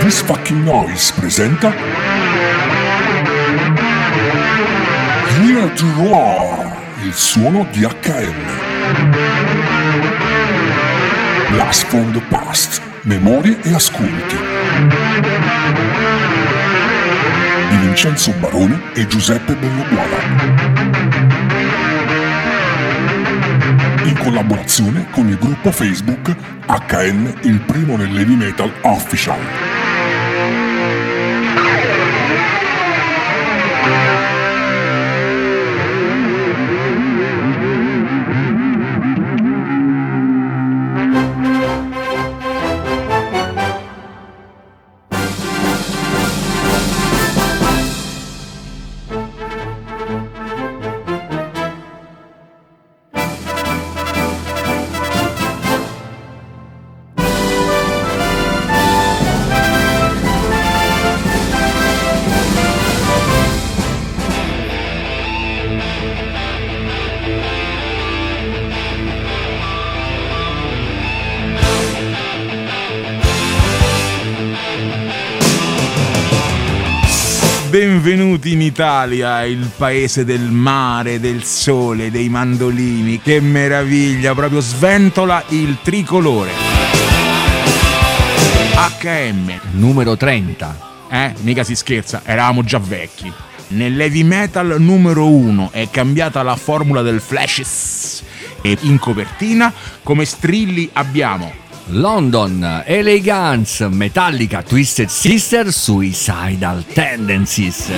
This Fucking Noise presenta Here to Roar, il suono di HM. Blast from the Past, memorie e ascolti. Di Vincenzo Barone e Giuseppe Belloguala. In collaborazione con il gruppo Facebook HN il primo nell'heavy metal official. Benvenuti in Italia, il paese del mare, del sole, dei mandolini. Che meraviglia, proprio sventola il tricolore. HM. Numero 30. Eh, mica si scherza, eravamo già vecchi. Nell'heavy metal numero 1 è cambiata la formula del flashes e in copertina come strilli abbiamo London, Elegance, Metallica, Twisted Sister, Suicidal Tendencies.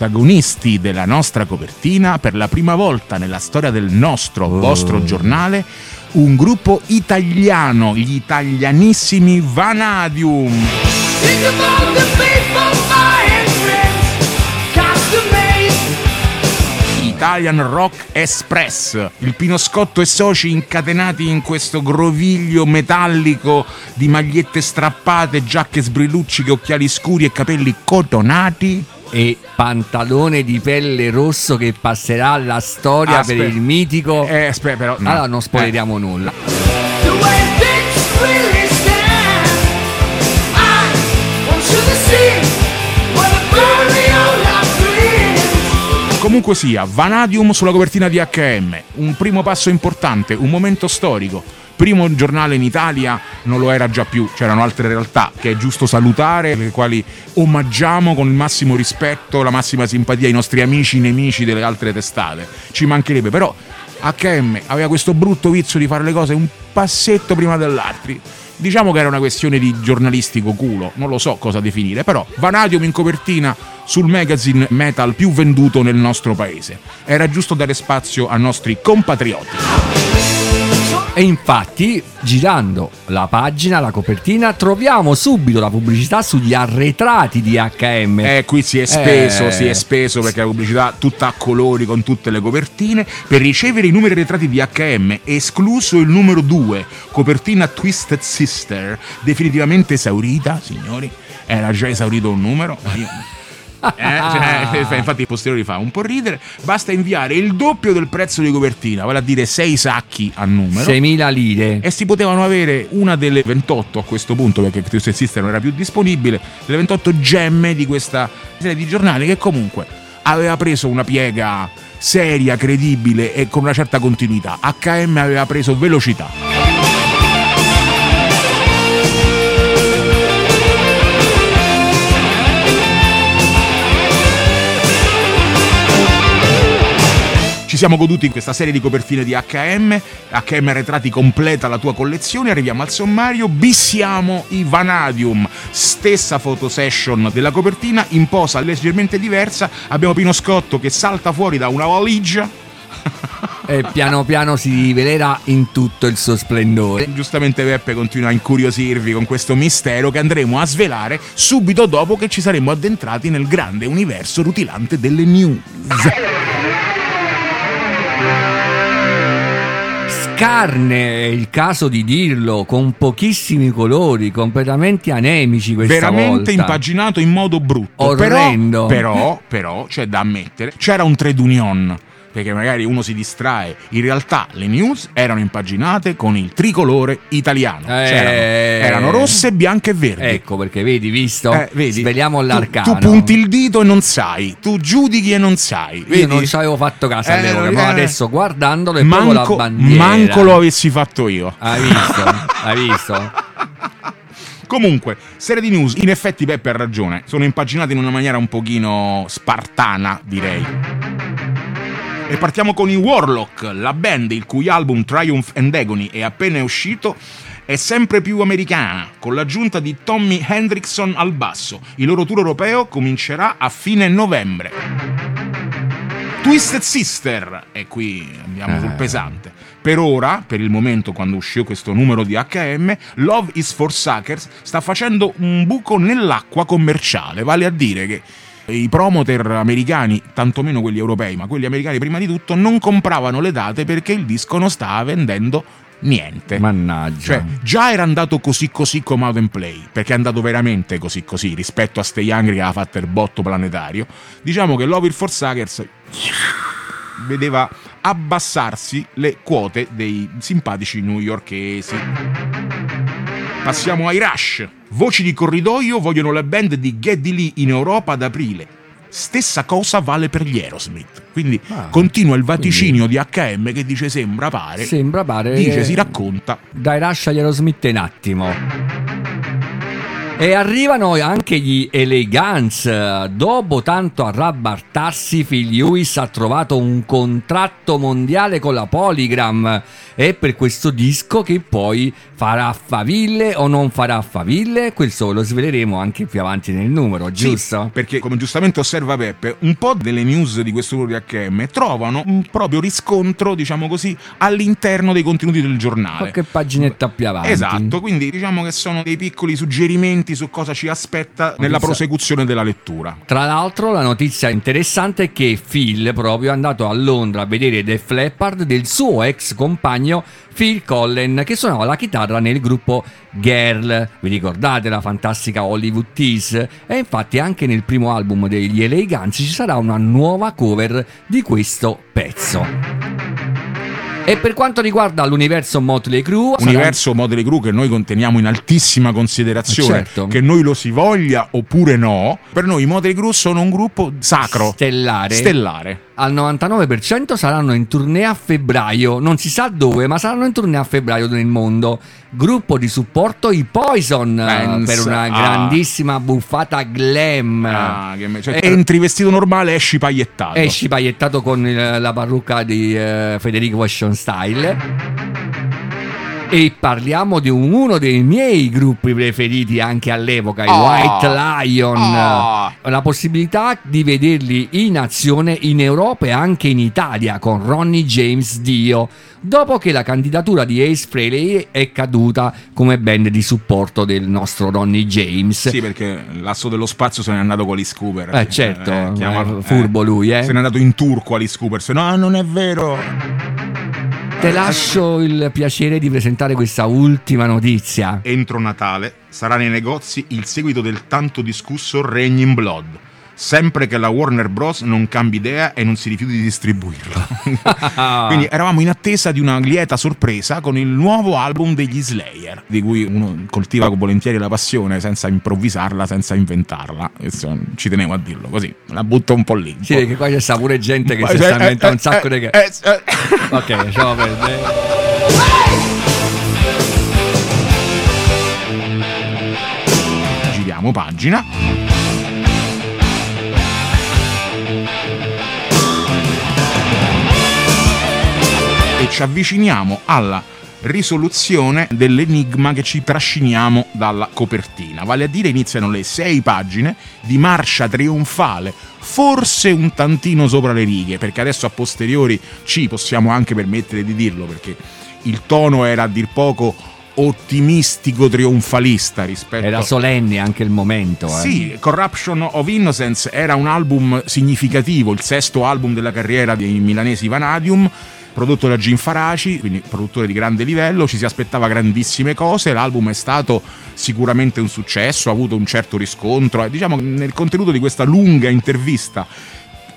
Protagonisti della nostra copertina, per la prima volta nella storia del nostro, oh. vostro giornale, un gruppo italiano, gli italianissimi Vanadium. Italian Rock Express, il Pino Scotto e soci incatenati in questo groviglio metallico di magliette strappate, giacche sbrillucciche, occhiali scuri e capelli cotonati e pantalone di pelle rosso che passerà alla storia ah, per il mitico. Eh, aspetta, però. No. Allora non spoileriamo eh. nulla. Comunque sia, Vanadium sulla copertina di HM, un primo passo importante, un momento storico primo giornale in Italia non lo era già più, c'erano altre realtà che è giusto salutare, le quali omaggiamo con il massimo rispetto, la massima simpatia ai nostri amici, nemici delle altre testate. Ci mancherebbe, però HM aveva questo brutto vizio di fare le cose un passetto prima dell'altro. Diciamo che era una questione di giornalistico culo, non lo so cosa definire, però Vanadium in copertina sul magazine metal più venduto nel nostro paese. Era giusto dare spazio ai nostri compatrioti. E infatti, girando la pagina, la copertina, troviamo subito la pubblicità sugli arretrati di HM. Eh, qui si è speso, eh. si è speso perché la pubblicità tutta a colori con tutte le copertine. Per ricevere i numeri arretrati di HM, escluso il numero 2, copertina Twisted Sister, definitivamente esaurita, signori. Era già esaurito un numero. Io eh? Cioè, infatti il posteriore fa un po' ridere. Basta inviare il doppio del prezzo di copertina, vale a dire 6 sacchi a numero. 6.000 lire. E si potevano avere una delle 28 a questo punto, perché Twisted Sister non era più disponibile, le 28 gemme di questa serie di giornali che comunque aveva preso una piega seria, credibile e con una certa continuità. HM aveva preso velocità. Siamo goduti in questa serie di copertine di HM. HM Retrati completa la tua collezione. Arriviamo al sommario. Bissiamo i Vanadium. Stessa fotosession della copertina, in posa leggermente diversa. Abbiamo Pino Scotto che salta fuori da una valigia. e piano piano si rivelerà in tutto il suo splendore. Giustamente Peppe continua a incuriosirvi con questo mistero che andremo a svelare subito dopo che ci saremo addentrati nel grande universo rutilante delle news. Scarne, è il caso di dirlo, con pochissimi colori, completamente anemici questa Veramente volta. impaginato in modo brutto. Orrendo. Però, però, però, c'è da ammettere, c'era un trade union. Perché magari uno si distrae. In realtà le news erano impaginate con il tricolore italiano. Eh. C'erano- erano rosse, bianche e verdi. Ecco perché vedi, visto? Eh, vedi? Sveliamo Tu- l'arcano. Tu, punti il dito e non sai, tu giudichi e non sai. Vedi? Io non ci avevo fatto caso Eh, all'epoca, eh, ma adesso guardandolo la manco, bandiera. manco lo avessi fatto io. Hai visto? Hai visto? Comunque, serie di news, in effetti Peppe ha ragione, sono impaginate in una maniera un pochino spartana, direi. E partiamo con i Warlock, la band il cui album Triumph and Agony è appena uscito è sempre più americana, con l'aggiunta di Tommy Hendrickson al basso. Il loro tour europeo comincerà a fine novembre. Twisted Sister, e qui andiamo sul Eh. pesante. Per ora, per il momento quando uscì questo numero di HM, Love is for Suckers sta facendo un buco nell'acqua commerciale, vale a dire che i promoter americani, tantomeno quelli europei, ma quelli americani prima di tutto, non compravano le date perché il disco non stava vendendo niente. Mannaggia. Cioè, già era andato così così come Out and Play, perché è andato veramente così così rispetto a Stay Hungry che aveva fatto il botto planetario. Diciamo che Love It for Suckers vedeva abbassarsi le quote dei simpatici newyorkesi. Passiamo ai Rush. Voci di corridoio vogliono la band di Geddy Lee in Europa ad aprile. Stessa cosa vale per gli Aerosmith. Quindi Ah, continua il vaticinio di HM che dice sembra pare. Sembra pare. Dice, si racconta. Dai, lascia gli Aerosmith un attimo. E arrivano anche gli Guns. Dopo tanto arrabbartarsi, Phil Lewis ha trovato un contratto mondiale con la Polygram. E per questo disco che poi farà faville o non farà faville, questo lo sveleremo anche più avanti nel numero, Sì, giusto? perché come giustamente osserva Peppe, un po' delle news di questo tour di HM trovano un proprio riscontro, diciamo così, all'interno dei contenuti del giornale. Qualche paginetta più avanti. Esatto, quindi diciamo che sono dei piccoli suggerimenti su cosa ci aspetta nella Notizia- prosecuzione della lettura. Tra l'altro la notizia interessante è che Phil proprio è andato a Londra a vedere Def Leppard del suo ex compagno Phil Collen che suonava la chitarra nel gruppo Girl. Vi ricordate la fantastica Hollywood Tease? E infatti anche nel primo album degli Guns ci sarà una nuova cover di questo pezzo. E per quanto riguarda l'universo Motley Crue, sarà- Universo Model Crew che noi conteniamo in altissima considerazione, Certo. che noi lo si voglia oppure no, per noi i Model Crew sono un gruppo sacro, stellare. stellare. al 99% saranno in tournée a febbraio, non si sa dove, ma saranno in tournée a febbraio nel mondo. Gruppo di supporto i Poison eh, Pensa. per una grandissima buffata glam. Ah, me- cioè, entri vestito normale, esci pagliettato. Esci pagliettato con il- la parrucca di eh, Federico Washington Style. E parliamo di un- uno dei miei gruppi preferiti anche all'epoca, i Oh. White Lion. Oh. La possibilità di vederli in azione in Europa e anche in Italia con Ronnie James Dio, dopo che la candidatura di Ace Frehley è caduta come band di supporto del nostro Ronnie James. Sì, perché l'asso dello spazio se n'è andato con Alice Cooper. Eh, certo, chiamalo- eh, furbo lui, eh. Se n'è andato in turco Alice Cooper. Se no, non è vero. Te lascio il piacere di presentare questa ultima notizia. Entro Natale sarà nei negozi il seguito del tanto discusso Raging Blood. Sempre che la Warner Bros. non cambi idea e non si rifiuti di distribuirlo. Quindi eravamo in attesa di una lieta sorpresa con il nuovo album degli Slayer, di cui uno coltiva volentieri la passione senza improvvisarla, senza inventarla. Ci tenevo a dirlo così, la butto un po' lì. Sì, po'. perché qua c'è sta pure gente che Eh, si sta eh, inventando eh, un sacco eh, di... eh, eh. Ok, lasciamo perdere. Giriamo pagina. E ci avviciniamo alla risoluzione dell'enigma che ci trasciniamo dalla copertina. Vale a dire iniziano le sei pagine di marcia trionfale, forse un tantino sopra le righe, perché adesso a posteriori ci possiamo anche permettere di dirlo, perché il tono era a dir poco ottimistico trionfalista rispetto Era solenne anche il momento. Eh. Sì, Corruption of Innocence era un album significativo, il sesto album della carriera dei milanesi Vanadium prodotto da Jim Faraci, quindi produttore di grande livello, ci si aspettava grandissime cose, l'album è stato sicuramente un successo, ha avuto un certo riscontro, e diciamo nel contenuto di questa lunga intervista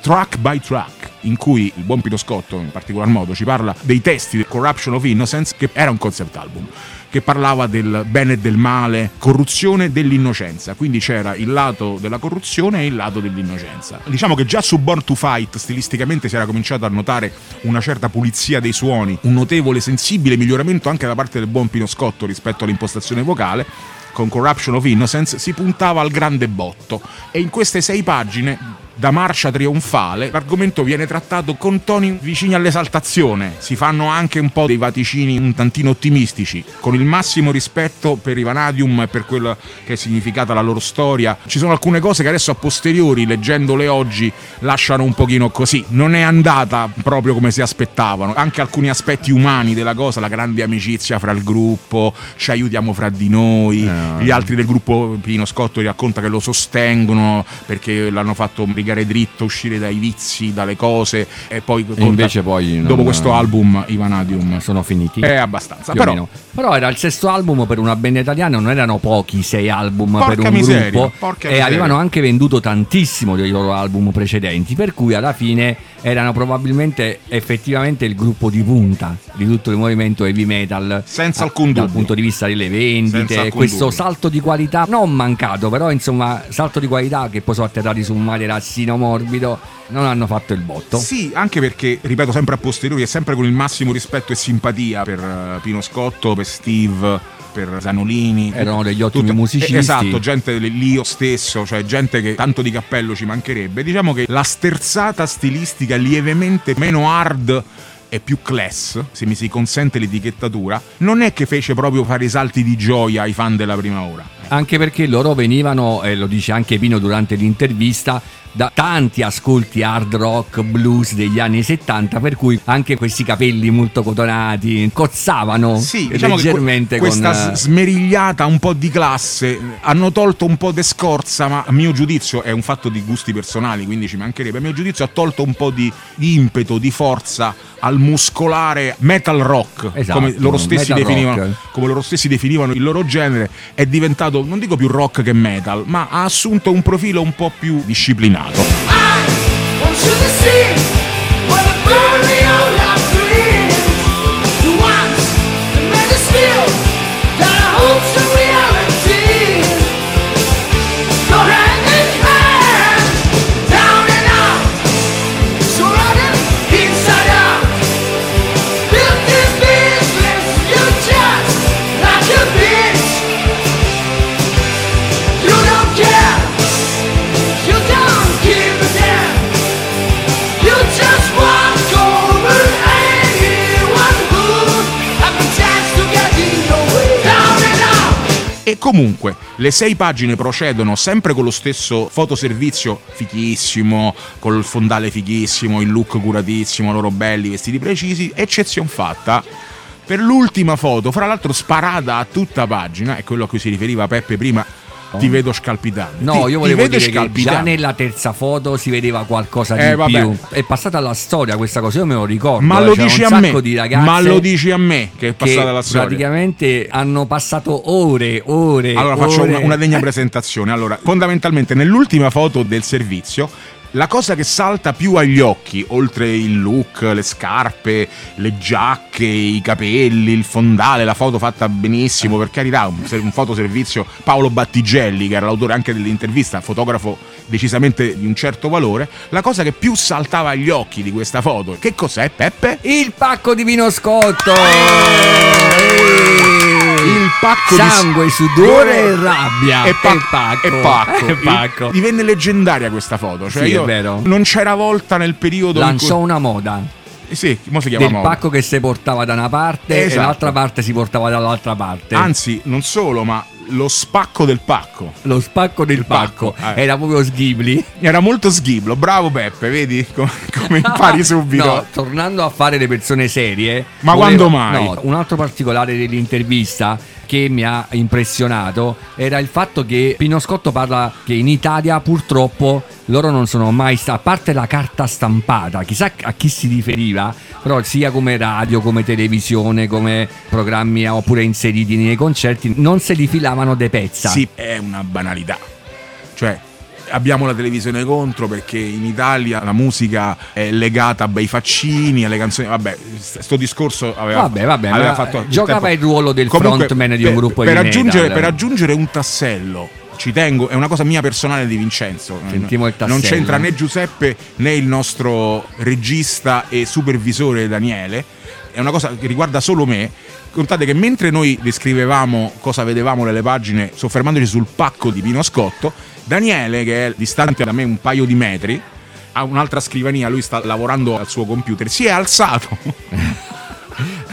track by track, in cui il buon Pino Scotto in particolar modo ci parla dei testi di Corruption of Innocence, che era un concept album che parlava del bene e del male, corruzione dell'innocenza. Quindi c'era il lato della corruzione e il lato dell'innocenza. Diciamo che già su Born to Fight stilisticamente si era cominciato a notare una certa pulizia dei suoni, un notevole sensibile miglioramento anche da parte del buon Pino Scotto rispetto all'impostazione vocale con Corruption of Innocence si puntava al grande botto e in queste sei pagine da marcia trionfale, l'argomento viene trattato con toni vicini all'esaltazione. Si fanno anche un po' dei vaticini un tantino ottimistici, con il massimo rispetto per i Vanadium e per quello che è significata la loro storia. Ci sono alcune cose che adesso a posteriori, leggendole oggi, lasciano un pochino così. Non è andata proprio come si aspettavano. Anche alcuni aspetti umani della cosa, la grande amicizia fra il gruppo, ci aiutiamo fra di noi. No. Gli altri del gruppo Pino Scotto racconta che lo sostengono perché l'hanno fatto rigare dritto, uscire dai vizi, dalle cose e poi e invece poi non, dopo questo album i Vanadium sono finiti. È abbastanza, però, però, era il sesto album per una band italiana, non erano pochi sei album porca per un miseria, gruppo e miseria. avevano anche venduto tantissimo dei loro album precedenti, per cui alla fine erano probabilmente effettivamente il gruppo di punta di tutto il movimento heavy metal senza alcun dubbio dal punto di vista delle vendite questo dubbio. salto di qualità non mancato però insomma salto di qualità che poi sono atterrati su un materassino morbido non hanno fatto il botto sì anche perché ripeto sempre a posteriori e sempre con il massimo rispetto e simpatia per uh, Pino Scotto per Steve per Zanolini. Erano degli ottimi tutto, musicisti. Esatto, gente l'io stesso, cioè gente che tanto di cappello ci mancherebbe. Diciamo che la sterzata stilistica lievemente meno hard e più class, se mi si consente l'etichettatura, non è che fece proprio fare i salti di gioia ai fan della prima ora. Anche perché loro venivano, e lo dice anche Pino durante l'intervista, da tanti ascolti hard rock, blues degli anni 70, per cui anche questi capelli molto cotonati cozzavano sì, diciamo leggermente que- questa con... smerigliata un po' di classe hanno tolto un po' di scorza, ma a mio giudizio è un fatto di gusti personali, quindi ci mancherebbe. A mio giudizio ha tolto un po' di, di impeto, di forza al muscolare metal rock, esatto, come, loro stessi definivano, come loro stessi definivano il loro genere, è diventato, non dico più rock che metal, ma ha assunto un profilo un po' più disciplinato. E comunque le sei pagine procedono sempre con lo stesso fotoservizio fichissimo, col fondale fighissimo, il look curatissimo, loro belli, vestiti precisi, eccezion fatta. Per l'ultima foto, fra l'altro sparata a tutta pagina, è quello a cui si riferiva Peppe prima ti vedo scalpitante. No, ti, io volevo dire che già nella terza foto si vedeva qualcosa eh, di vabbè. più. È passata alla storia questa cosa, io me lo ricordo. Ma lo c'era dici un a me. Ma lo dici a me che è passata la storia. Praticamente hanno passato ore, ore. Allora faccio ore. una, una degna presentazione. Allora, fondamentalmente nell'ultima foto del servizio la cosa che salta più agli occhi, oltre il look, le scarpe, le giacche, i capelli, il fondale, la foto fatta benissimo, per carità, un, un fotoservizio, Paolo Battigelli, che era l'autore anche dell'intervista, fotografo decisamente di un certo valore, la cosa che più saltava agli occhi di questa foto, che cos'è Peppe? Il pacco di vino scotto! il pacco sangue, di sudore e rabbia e, pa- e pacco, e pacco. E pacco. divenne leggendaria questa foto cioè Sì, è io vero. non c'era volta nel periodo lanciò cui... una moda Eh Sì, come si chiama del moda? pacco che si portava da una parte e Esatto. l'altra parte si portava dall'altra parte. Anzi, non solo, ma lo spacco del pacco. lo spacco del pacco, pacco, eh. era proprio Ghibli. Era molto sghiblo, bravo Beppe, vedi come, come impari subito. No, tornando a fare le persone serie. Ma quando mai? No, un altro particolare dell'intervista che mi ha impressionato era il fatto che Pino Scotto parla che in Italia purtroppo loro non sono mai stati, a parte la carta stampata, chissà a chi si riferiva, però sia come radio, come televisione, come programmi oppure inseriti nei concerti, non se li filavano de pezza. Sì, è una banalità. Cioè, abbiamo la televisione contro perché in Italia la musica è legata a bei faccini, alle canzoni. Vabbè, st- sto discorso aveva, Vabbè, vabbè, aveva fatto. giocava il ruolo del Comunque, frontman di per- un gruppo per di aggiungere, metal. per aggiungere un tassello. Ci tengo, è una cosa mia personale di Vincenzo. Il Non c'entra né Giuseppe né il nostro regista e supervisore Daniele. È una cosa che riguarda solo me. Contate che mentre noi descrivevamo cosa vedevamo nelle pagine, soffermandoci sul pacco di Pino Scotto, Daniele, che è distante da me un paio di metri, ha un'altra scrivania, lui sta lavorando al suo computer, si è alzato.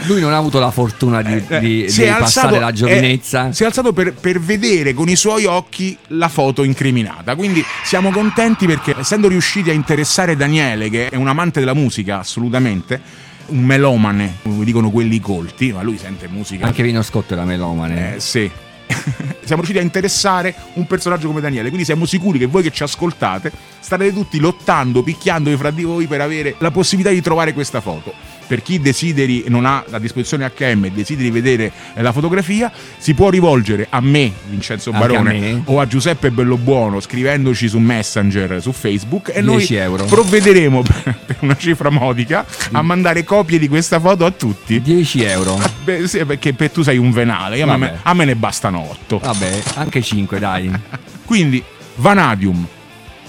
Lui non ha avuto la fortuna di, Eh, di- si di passare la eh, giovinezza. si è alzato per, per vedere con i suoi occhi la foto incriminata. Quindi siamo contenti perché, essendo riusciti a interessare Daniele, che è un amante della musica assolutamente, un melomane, come dicono quelli colti, ma lui sente musica. Anche Vino Scotto era melomane. Eh, sì. siamo riusciti a interessare un personaggio come Daniele, quindi siamo sicuri che voi che ci ascoltate starete tutti lottando, picchiandovi fra di voi per avere la possibilità di trovare questa foto. Per chi desideri, non ha a disposizione HM e desideri vedere eh, la fotografia, si può rivolgere a me, Vincenzo Barone, a o a Giuseppe Bellobuono scrivendoci su Messenger, su Facebook e 10 noi euro. provvederemo per una cifra modica a mandare copie di questa foto a tutti. 10 euro. Beh, sì, perché per- tu sei un venale, a me, a me ne bastano 8. Vabbè, anche 5, dai. Quindi, Vanadium,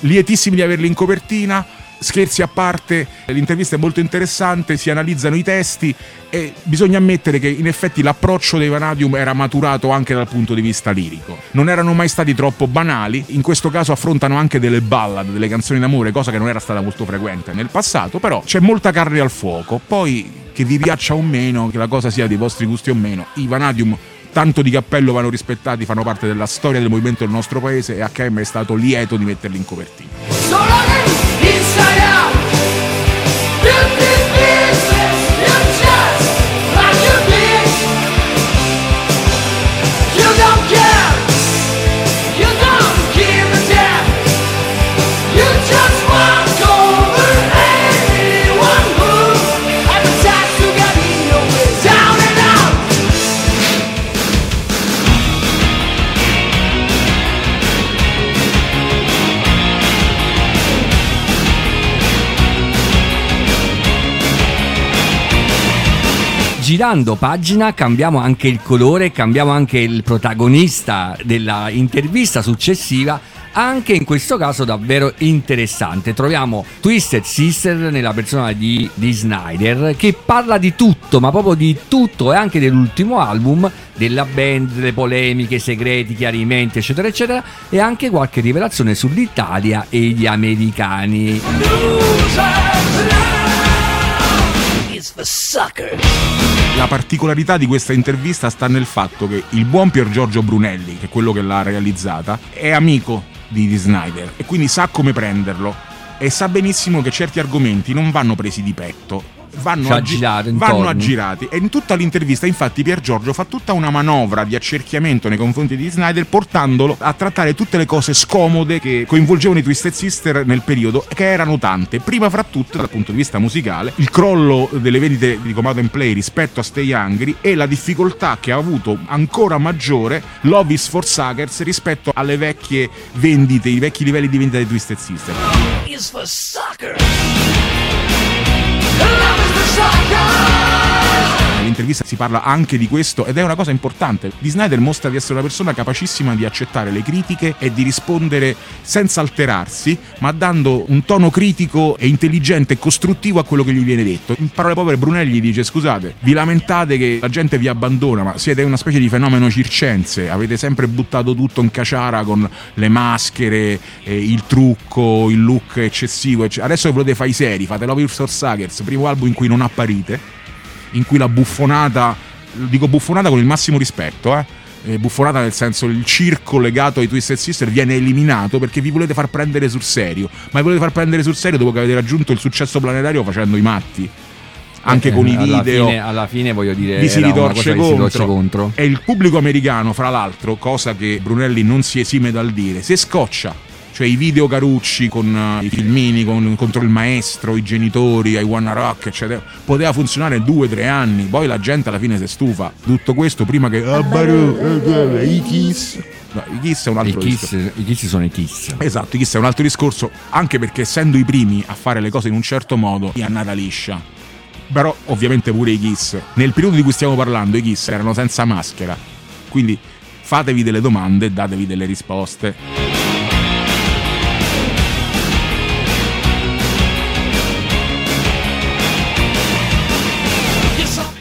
lietissimi di averli in copertina. Scherzi a parte, l'intervista è molto interessante, si analizzano i testi e bisogna ammettere che in effetti l'approccio dei Vanadium era maturato anche dal punto di vista lirico. Non erano mai stati troppo banali, in questo caso affrontano anche delle ballad, delle canzoni d'amore, cosa che non era stata molto frequente nel passato, però c'è molta carne al fuoco. Poi che vi piaccia o meno, che la cosa sia dei vostri gusti o meno, i Vanadium tanto di cappello vanno rispettati, fanno parte della storia del movimento del nostro paese e HM è stato lieto di metterli in copertina. So running inside out. Girando pagina cambiamo anche il colore, cambiamo anche il protagonista della intervista successiva. Anche in questo caso davvero interessante. Troviamo Twisted Sister nella persona di, di Snyder che parla di tutto, ma proprio di tutto e anche dell'ultimo album, della band, delle polemiche, segreti, chiarimenti, eccetera, eccetera, e anche qualche rivelazione sull'Italia e gli americani. Suckers. La particolarità di questa intervista sta nel fatto che il buon Pier Giorgio Brunelli, che è quello che l'ha realizzata, è amico di Dee Snyder e quindi sa come prenderlo e sa benissimo che certi argomenti non vanno presi di petto. Vanno, Ci ha aggi- vanno aggirati e in tutta l'intervista infatti Pier Giorgio fa tutta una manovra di accerchiamento nei confronti di Snyder portandolo a trattare tutte le cose scomode che coinvolgevano i Twisted Sister nel periodo che erano tante prima fra tutte dal punto di vista musicale il crollo delle vendite di Come Out and Play rispetto a Stay Hungry e la difficoltà che ha avuto ancora maggiore Love is for Suckers rispetto alle vecchie vendite i vecchi livelli di vendita dei Twisted Sister. Love is for suckers. shotgun. Intervista si parla anche di questo ed è una cosa importante. Di Snyder mostra di essere una persona capacissima di accettare le critiche e di rispondere senza alterarsi, ma dando un tono critico e intelligente e costruttivo a quello che gli viene detto. In parole povere Brunelli dice scusate, vi lamentate che la gente vi abbandona, ma siete una specie di fenomeno circense, avete sempre buttato tutto in caciara con le maschere, eh, il trucco, il look eccessivo. ecc- Adesso che volete fare i seri, fate Love Your Suckers, primo album in cui non apparite, in cui la buffonata, dico buffonata con il massimo rispetto, eh. eh, Buffonata nel senso il circo legato ai Twisted Sister viene eliminato perché vi volete far prendere sul serio. Ma vi volete far prendere sul serio dopo che avete raggiunto il successo planetario facendo i matti. Anche Eh, con i video fine- alla fine voglio dire vi si ritorce contro. ritorce contro. E il pubblico americano, fra l'altro, cosa che Brunelli non si esime dal dire, se scoccia. Cioè i video carucci con eh, i filmini con- contro il maestro, i genitori, I Wanna Rock, eccetera. Poteva funzionare due o tre anni, poi la gente alla fine si stufa. Tutto questo prima che. Ah, eh, I Kiss. No, I Kiss è un I altro kiss, discorso. I kiss sono i kiss. Esatto, i Kiss è un altro discorso, anche perché essendo i primi a fare le cose in un certo modo, è andata liscia. Però ovviamente pure i Kiss, nel periodo di cui stiamo parlando, i Kiss erano senza maschera. Quindi fatevi delle domande e datevi delle risposte.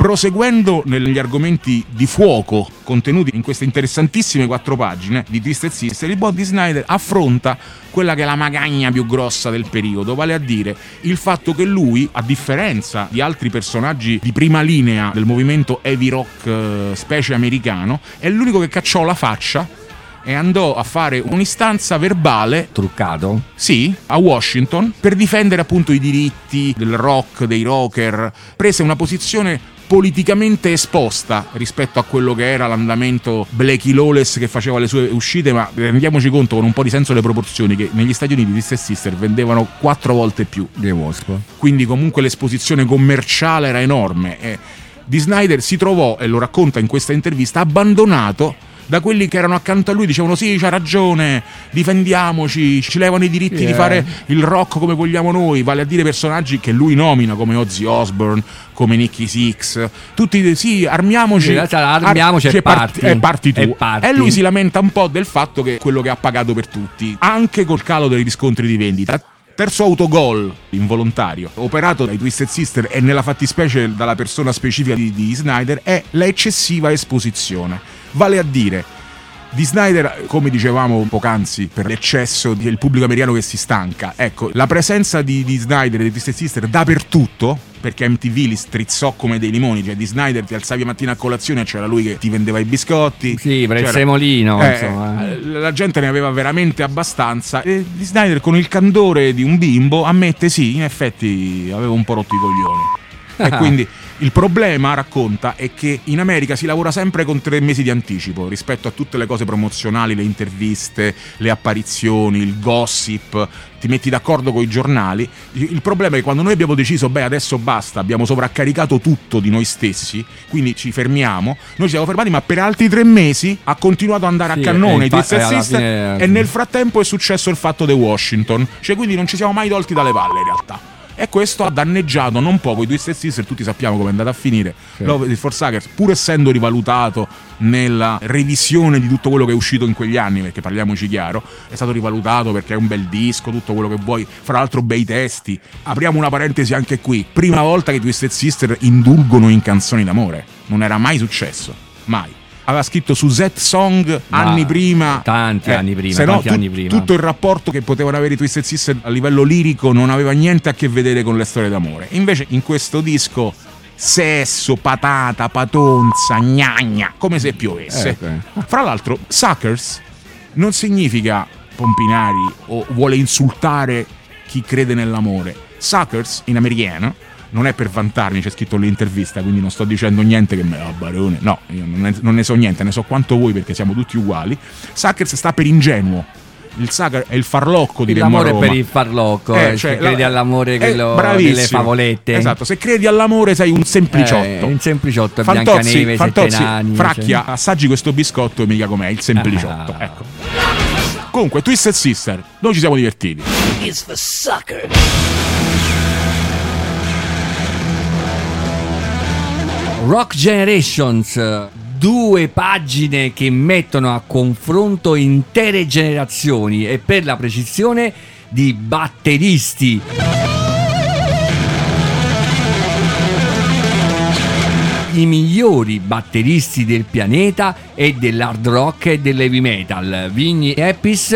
Proseguendo negli argomenti di fuoco contenuti in queste interessantissime quattro pagine di Twisted Sister, il buon Dee Snyder affronta quella che è la magagna più grossa del periodo, vale a dire il fatto che lui, a differenza di altri personaggi di prima linea del movimento heavy rock eh, specie americano, è l'unico che cacciò la faccia e andò a fare un'istanza verbale Truccato? sì, a Washington per difendere appunto i diritti del rock, dei rocker. Prese una posizione politicamente esposta rispetto a quello che era l'andamento Blackie Lawless che faceva le sue uscite, ma rendiamoci conto con un po' di senso delle proporzioni che negli Stati Uniti Twisted Sister vendevano quattro volte più Dei Wasp. quindi comunque l'esposizione commerciale era enorme. E di Snyder si trovò, e lo racconta in questa intervista, abbandonato da quelli che erano accanto a lui, dicevano sì, c'ha ragione, difendiamoci, ci levano i diritti Sì, di fare il rock come vogliamo noi, vale a dire personaggi che lui nomina come Ozzy Osbourne, come Nicky Six, tutti sì, armiamoci. In realtà armiamoci e e parti, e parti tu. Parti. E lui si lamenta un po' del fatto che è quello che ha pagato per tutti, anche col calo dei riscontri di vendita. Terzo autogol involontario, operato dai Twisted Sister e nella fattispecie dalla persona specifica di, di Snyder, è la eccessiva esposizione. Vale a dire, di Snyder, come dicevamo poc'anzi, per l'eccesso del pubblico americano che si stanca, ecco, la presenza di, di Snyder e dei Twisted Sister dappertutto, perché MTV li strizzò come dei limoni, cioè di Snyder ti alzavi mattina a colazione e c'era lui che ti vendeva i biscotti. Sì, per il semolino, Eh, insomma. la gente ne aveva veramente abbastanza e di Snyder con il candore di un bimbo ammette sì, in effetti avevo un po' rotto i coglioni. E quindi il problema, racconta, è che in America si lavora sempre con tre mesi di anticipo rispetto a tutte le cose promozionali, le interviste, le apparizioni, il gossip, ti metti d'accordo con i giornali. Il problema è che quando noi abbiamo deciso, beh, adesso basta, abbiamo sovraccaricato tutto di noi stessi, quindi ci fermiamo, noi ci siamo fermati, ma per altri tre mesi ha continuato ad andare Sì, a cannone e infa- alla Sister, fine- e nel frattempo è successo il fatto di Washington, cioè quindi non ci siamo mai tolti dalle palle in realtà. E questo ha danneggiato non poco i Twisted Sister, tutti sappiamo come è andata a finire. Sì. Love for Suckers, pur essendo rivalutato nella revisione di tutto quello che è uscito in quegli anni, perché parliamoci chiaro, è stato rivalutato perché è un bel disco, tutto quello che vuoi, fra l'altro bei testi. Apriamo una parentesi anche qui, prima volta che i Twisted Sister indulgono in canzoni d'amore, non era mai successo, mai. Aveva scritto su Z Song Ma anni prima. Eh, tanti anni prima, se no, tu- prima. Tutto il rapporto che potevano avere i Twisted Sister a livello lirico non aveva niente a che vedere con le storie d'amore. Invece in questo disco sesso, patata, patonza, gnagna, come se piovesse. Ecco. Fra l'altro, suckers non significa pompinari o vuole insultare chi crede nell'amore. Suckers in americano non è per vantarmi, c'è scritto nell'intervista, quindi non sto dicendo niente che me la barone. No, io non ne, non ne so niente, ne so quanto voi perché siamo tutti uguali. Suckers sta per ingenuo. Il sucker è il farlocco a L'amore Roma. per il farlocco, eh, se credi la- all'amore eh, quello bravissimo. delle favolette. Esatto, se credi all'amore sei un sempliciotto. Eh, un sempliciotto, Fantozzi, Biancaneve, Fantozzi, Sette Nani, Fracchia, assaggi questo biscotto e mica com'è, il sempliciotto. Ah. Ecco. Comunque, Twisted Sister, noi ci siamo divertiti. is for suckers. Rock Generations, due pagine che mettono a confronto intere generazioni e per la precisione di batteristi. I migliori batteristi del pianeta e dell'hard rock e dell'heavy metal. Vigny Epis,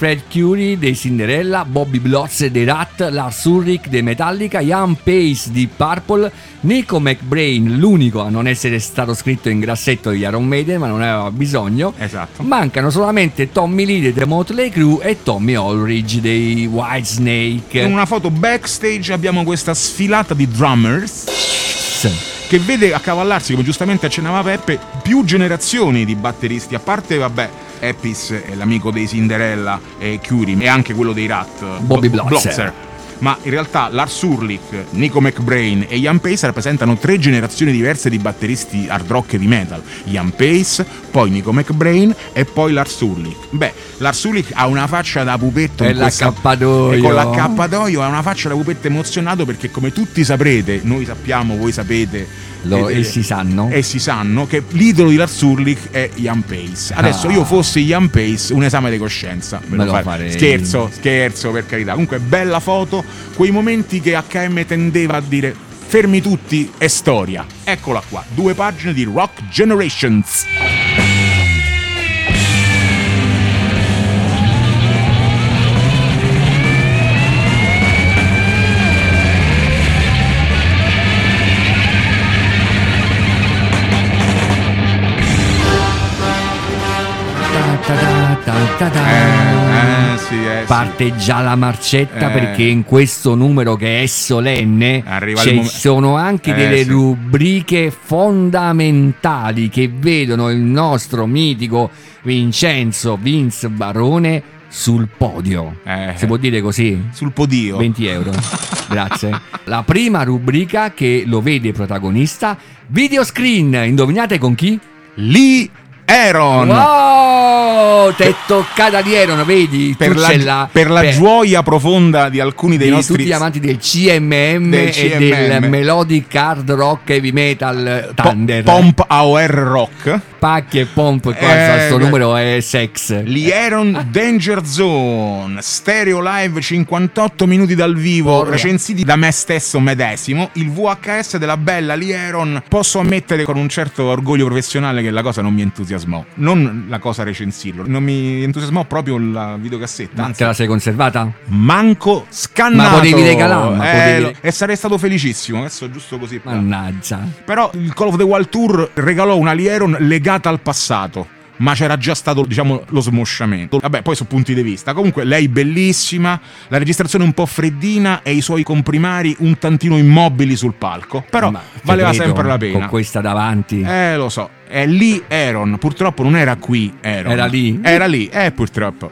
Fred Curie dei Cinderella, Bobby Blotz dei Rat, Lars Ulrich dei Metallica, Ian Pace di Purple, Nico McBrain, l'unico a non essere stato scritto in grassetto di Iron Maiden, ma non aveva bisogno. Esatto. Mancano solamente Tommy Lee dei The Motley Crue e Tommy Ulrich dei Whitesnake. In una foto backstage abbiamo questa sfilata di drummers che vede accavallarsi, come giustamente accennava Peppe, più generazioni di batteristi, a parte, vabbè, Epis è l'amico dei Cinderella e Curie e anche quello dei Rat, Bobby Blo- Blotzer. Ma in realtà Lars Ulrich, Nico McBrain e Ian Pace rappresentano tre generazioni diverse di batteristi hard rock e di metal. Ian Pace, poi Nico McBrain e poi Lars Ulrich. Beh, Lars Ulrich ha una faccia da pupetto E l'accappatoio. e con l'accappatoio ha una faccia da pupetto emozionato perché come tutti saprete, noi sappiamo, voi sapete Lo- eh, e si sanno. e si sanno che l'idolo di Lars Ulrich è Ian Pace. Adesso Ah. io fossi Ian Pace, un esame di coscienza. Me lo farei. Scherzo, scherzo per carità. Comunque bella foto, quei momenti che HM tendeva a dire fermi tutti, è storia. Eccola qua, due pagine di Rock Generations. Ta Eh, eh, sì. Parte già la marcetta Eh. perché in questo numero che è solenne ci mom- sono anche Eh, delle sì. rubriche fondamentali che vedono il nostro mitico Vincenzo Vince Barone sul podio. Eh. Si può dire così? Sul podio. 20 euro. Grazie. La prima rubrica che lo vede protagonista, video screen. Indovinate con chi? Lee Aaron. Wow! Ti è toccata di Aaron, vedi? Per la, l'ha- per la per- gioia profonda di alcuni dei di nostri tutti gli amanti del CMM Del e CMM. del Melodic Hard Rock Heavy Metal Thunder. Pomp AOR Rock. Pacchi e pomp, qua Eh, questo beh. numero è sex. Lieron Danger Zone, stereo live 58 minuti dal vivo, Porra. recensiti da me stesso medesimo, il VHS della bella Lieron. Posso ammettere con un certo orgoglio professionale che la cosa non mi entusiasmò, non la cosa recensirlo, non mi entusiasmò proprio la videocassetta, Ma anzi te la sei conservata? manco scannato. Ma potevi regalarla, Eh, potevi- e sarei stato felicissimo, adesso giusto così. Mannaggia. Però il Call of the Wild Tour regalò una Lieron legata al passato. Ma c'era già stato, diciamo, lo smosciamento. Vabbè, poi su punti di vista. Comunque, lei bellissima, la registrazione un po' freddina e i suoi comprimari un tantino immobili sul palco. Però Ma valeva credo, sempre la pena. Con questa davanti. Eh, lo so. È lì Aaron. Purtroppo non era qui Aaron. Era lì? Era lì, eh, purtroppo.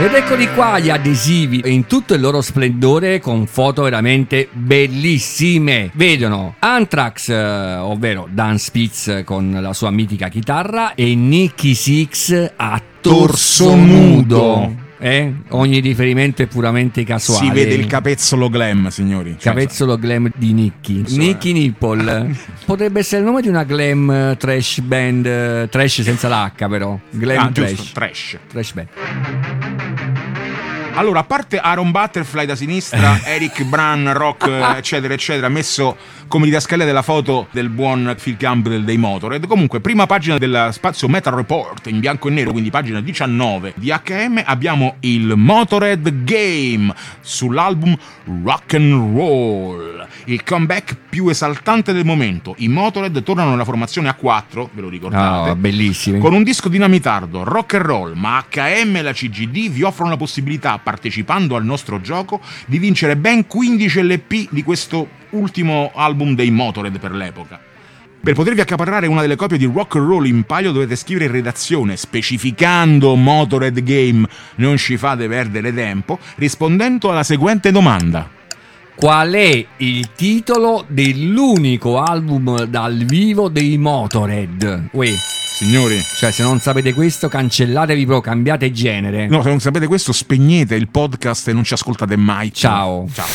Ed eccoli qua gli adesivi in tutto il loro splendore con foto veramente bellissime. Vedono Anthrax, eh, ovvero Dan Spitz con la sua mitica chitarra e Nicky Six a torso Torso nudo. Eh? Ogni riferimento è puramente casuale. Si vede il capezzolo glam, signori. Cioè, Capezzolo glam di Nicky. So, Nicky eh. Nipple. Potrebbe essere il nome di una glam eh, trash band. eh, Trash senza l'H, però. Glam Ah, trash. giusto, trash. Trash band. Allora, a parte Aaron Butterfly da sinistra, Eric Bran, Rock, eh, eccetera, eccetera, messo come didascalia della foto del buon Phil Campbell dei Motorhead. Comunque, prima pagina del spazio Metal Report in bianco e nero, quindi pagina 19 di HM, abbiamo il Motorhead Game sull'album Rock and Roll, il comeback più esaltante del momento. I Motorhead tornano nella formazione a 4, ve lo ricordate? Ah, bellissimi. Con un disco dinamitardo, rock and roll, ma HM e la CGD vi offrono la possibilità, partecipando al nostro gioco, di vincere ben 15 LP di questo ultimo album dei Motorhead per l'epoca. Per potervi accaparrare una delle copie di Rock and Roll in palio dovete scrivere in redazione specificando Motorhead Game, non ci fate perdere tempo, rispondendo alla seguente domanda. Qual è il titolo dell'unico album dal vivo dei Motorhead? Uè, Signori, cioè se non sapete questo cancellatevi proprio, cambiate genere. no, se non sapete questo spegnete il podcast e non ci ascoltate mai. Ciao. Ciao.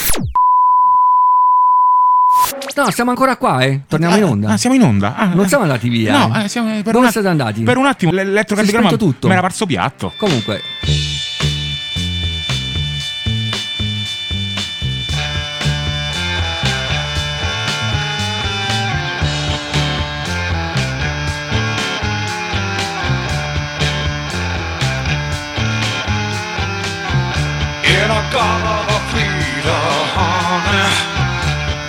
No, siamo ancora qua, eh. Torniamo in onda. Ah, siamo in onda? Ah, Non eh. siamo andati via. No, eh. eh, siamo, per Dove siete andati? Per un attimo l'elettrocardiogramma Si è spento tutto. mi era parso piatto. Comunque, In a garden of freedom, honey.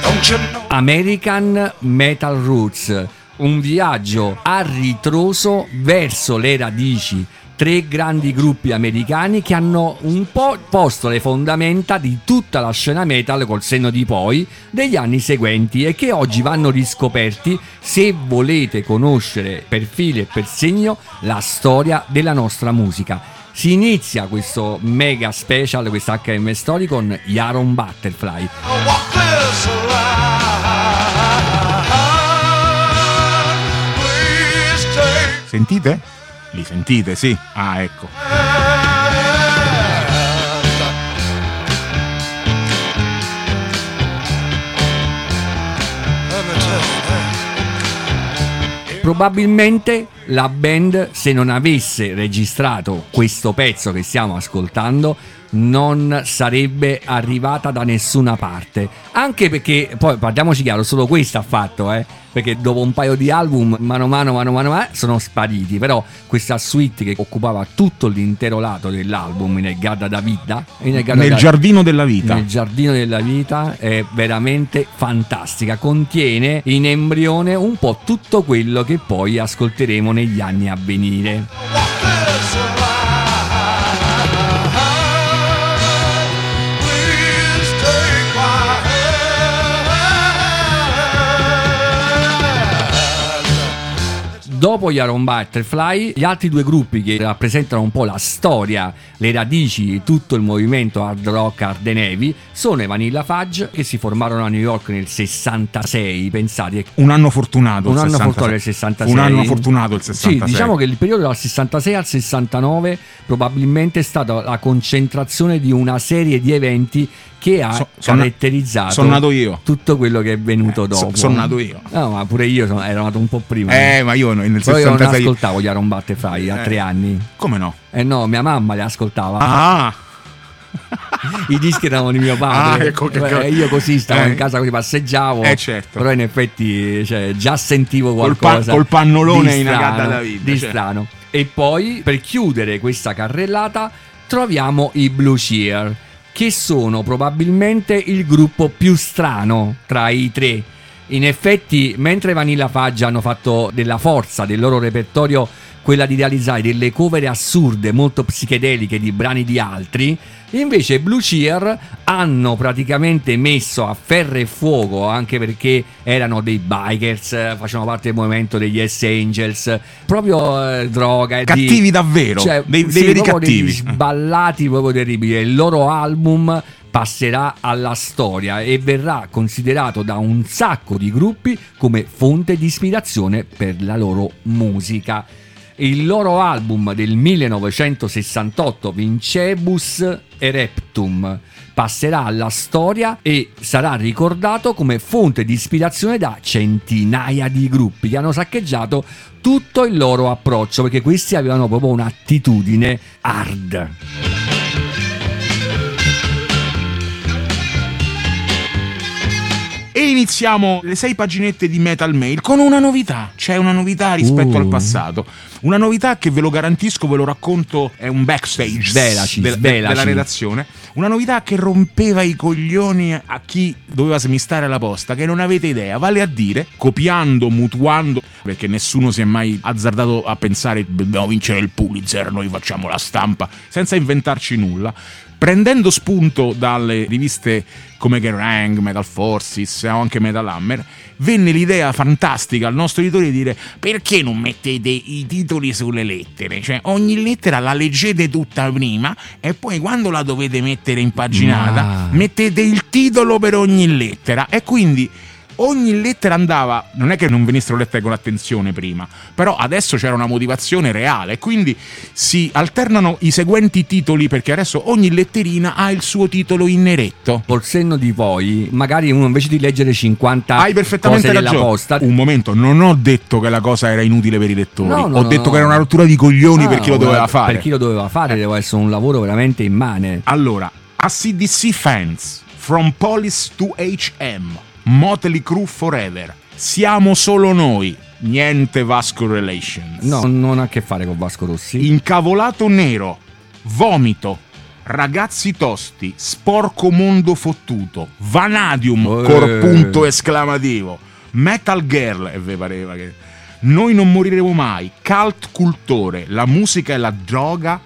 Don't you know? American Metal Roots, un viaggio a ritroso verso le radici. Tre grandi gruppi americani che hanno un po' posto le fondamenta di tutta la scena metal col senno di poi degli anni seguenti e che oggi vanno riscoperti se volete conoscere per filo e per segno la storia della nostra musica. Si inizia questo mega special, questo HM Story con Yaron Butterfly. Sentite? Li sentite, sì. Ah, ecco. Probabilmente la band, se non avesse registrato questo pezzo che stiamo ascoltando, non sarebbe arrivata da nessuna parte. Anche perché, poi parliamoci chiaro, solo questo ha fatto, eh. Perché dopo un paio di album, mano a mano, mano a mano, mano, sono spariti. Però questa suite che occupava tutto l'intero lato dell'album, nel Garda da Vita, nel, Garda Nel da- giardino della vita. nel giardino della vita è veramente fantastica. Contiene in embrione un po' tutto quello che poi ascolteremo negli anni a venire. Dopo gli Iron Butterfly, gli altri due gruppi che rappresentano un po' la storia, le radici di tutto il movimento hard rock hard heavy sono i Vanilla Fudge che si formarono a New York nel 66, pensate, Un anno fortunato. un il anno 66. fortunato del 66 Un anno fortunato il 66. sì diciamo che il periodo dal 66 al 69 probabilmente è stata la concentrazione di una serie di eventi che ha So- caratterizzato son nato io. tutto quello che è venuto Eh, so- dopo son nato io. no ma pure io sono, ero nato un po' prima Eh, ma io nel però io non 66. ascoltavo gli Aaron Butterfly a Eh. tre anni Come no? eh no mia mamma li ascoltava Ah, i dischi erano di mio padre Ah, ecco che- Eh, io così stavo Eh. in casa così passeggiavo Eh, certo. però in effetti cioè, già sentivo Col qualcosa pa- col pannolone in Agata David, di cioè. strano e poi per chiudere questa carrellata troviamo i Blue Cheer che sono probabilmente il gruppo più strano tra i tre in effetti mentre Vanilla Fudge hanno fatto della forza del loro repertorio quella di realizzare delle cover assurde, molto psichedeliche di brani di altri. Invece Blue Cheer hanno praticamente messo a ferro e fuoco, anche perché erano dei bikers, facevano parte del movimento degli S Angels, proprio eh, droga. e di- Cattivi davvero, cioè, dei- dei sì, veri cattivi. degli sballati proprio terribili. Il loro album passerà alla storia e verrà considerato da un sacco di gruppi come fonte di ispirazione per la loro musica. Il loro album del 1968, Vincebus Ereptum, passerà alla storia e sarà ricordato come fonte di ispirazione da centinaia di gruppi che hanno saccheggiato tutto il loro approccio perché questi avevano proprio un'attitudine hard. E iniziamo le sei paginette di Metal Mail con una novità. C'è una novità rispetto Uh. al passato. Una novità che ve lo garantisco, ve lo racconto, è un backstage Svelaci, del- svelaci. della redazione. Una novità che rompeva i coglioni a chi doveva smistare la posta, che non avete idea. Vale a dire, copiando, mutuando, perché nessuno si è mai azzardato a pensare dobbiamo vincere il Pulitzer, noi facciamo la stampa, senza inventarci nulla. Prendendo spunto dalle riviste come Kerrang, Metal Forces o anche Metal Hammer, venne l'idea fantastica al nostro editore di dire perché non mettete i titoli sulle lettere? Cioè ogni lettera la leggete tutta prima e poi quando la dovete mettere impaginata Ma- mettete il titolo per ogni lettera e quindi ogni lettera andava, non è che non venissero lette con attenzione prima, però adesso c'era una motivazione reale, quindi si alternano i seguenti titoli perché adesso ogni letterina ha il suo titolo in neretto. Col senno di poi, magari uno invece di leggere 50 Hai perfettamente cose ragione. posta, Un momento, non ho detto che la cosa era inutile per i lettori, No, no, ho detto no. che era una rottura di coglioni Ah, per chi lo doveva guarda, fare. Per chi lo doveva fare, deve essere un lavoro veramente immane. Allora, ACDC fans, From Police to HM, Motley Crue Forever, Siamo solo noi, niente Vasco Relations. No, non ha a che fare con Vasco Rossi. Incavolato nero, vomito, ragazzi tosti, sporco mondo fottuto, vanadium, Eh. col punto esclamativo, metal girl, e ve pareva che... Noi non moriremo mai, cult cultore, la musica è la droga,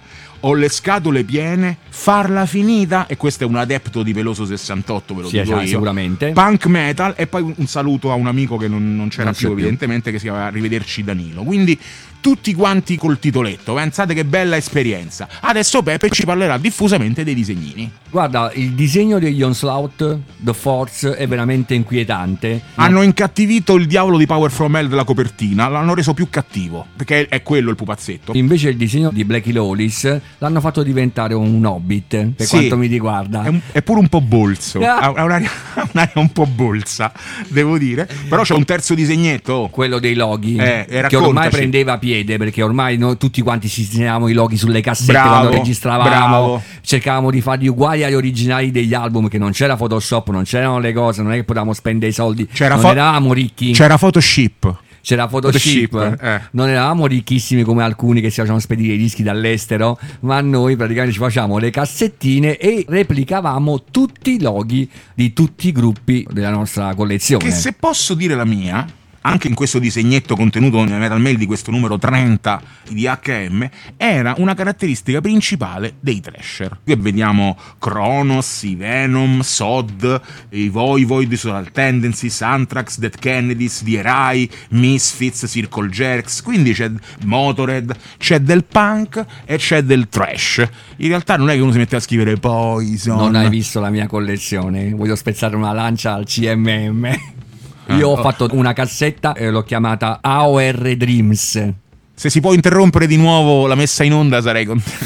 ho le scatole piene, farla finita, e questo è un adepto di Peloso 68, ve lo Sì, dico sì, io. sicuramente. Punk metal e poi un- saluto a un amico che non, non c'era Non più più. evidentemente che si chiama Arrivederci Danilo. Quindi tutti quanti col titoletto, pensate che bella esperienza. Adesso Peppe ci parlerà diffusamente dei disegnini. Guarda, il disegno degli Onslaught, The Force, è veramente inquietante. Hanno incattivito il diavolo di Power From Hell della copertina, l'hanno reso più cattivo, perché è quello il pupazzetto. Invece il disegno di Blackie Lawless l'hanno fatto diventare un hobbit, per Sì. quanto mi riguarda. È, un- è pure un po' bolso, Ah. ha un'aria, un'aria un po' bolsa, devo dire. Però c'è un terzo disegnetto. quello dei loghi Eh, che ormai prendeva piede perché ormai noi tutti quanti si disegnavamo i loghi sulle cassette Bravo, quando registravamo bravo. cercavamo di farli uguali agli originali degli album che non c'era Photoshop non c'erano le cose non è che potevamo spendere i soldi C'era non fo- eravamo ricchi C'era Photoshop. c'era Photoshop, Photoshop, eh. non eravamo ricchissimi come alcuni che si facevano spedire i dischi dall'estero ma noi praticamente ci facevamo le cassettine e replicavamo tutti i loghi di tutti i gruppi della nostra collezione Che se posso dire la mia, anche in questo disegnetto contenuto nel Metal Mail di questo numero 30 di HM, era una caratteristica principale dei Thrasher. Qui vediamo Kronos, i Venom, Sod, i Voivod, Social Tendencies, Anthrax, Dead Kennedys, The Erai, Misfits, Circle Jerks, quindi c'è Motorhead, c'è del punk e c'è del trash. In realtà non è che uno si mette a scrivere Poison. Non hai visto la mia collezione? Voglio spezzare una lancia al CMM. Ah, Io ho fatto una cassetta e l'ho chiamata AOR Dreams. Se si può interrompere di nuovo la messa in onda sarei contento.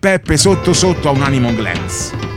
Peppe sotto sotto ha un animo glance.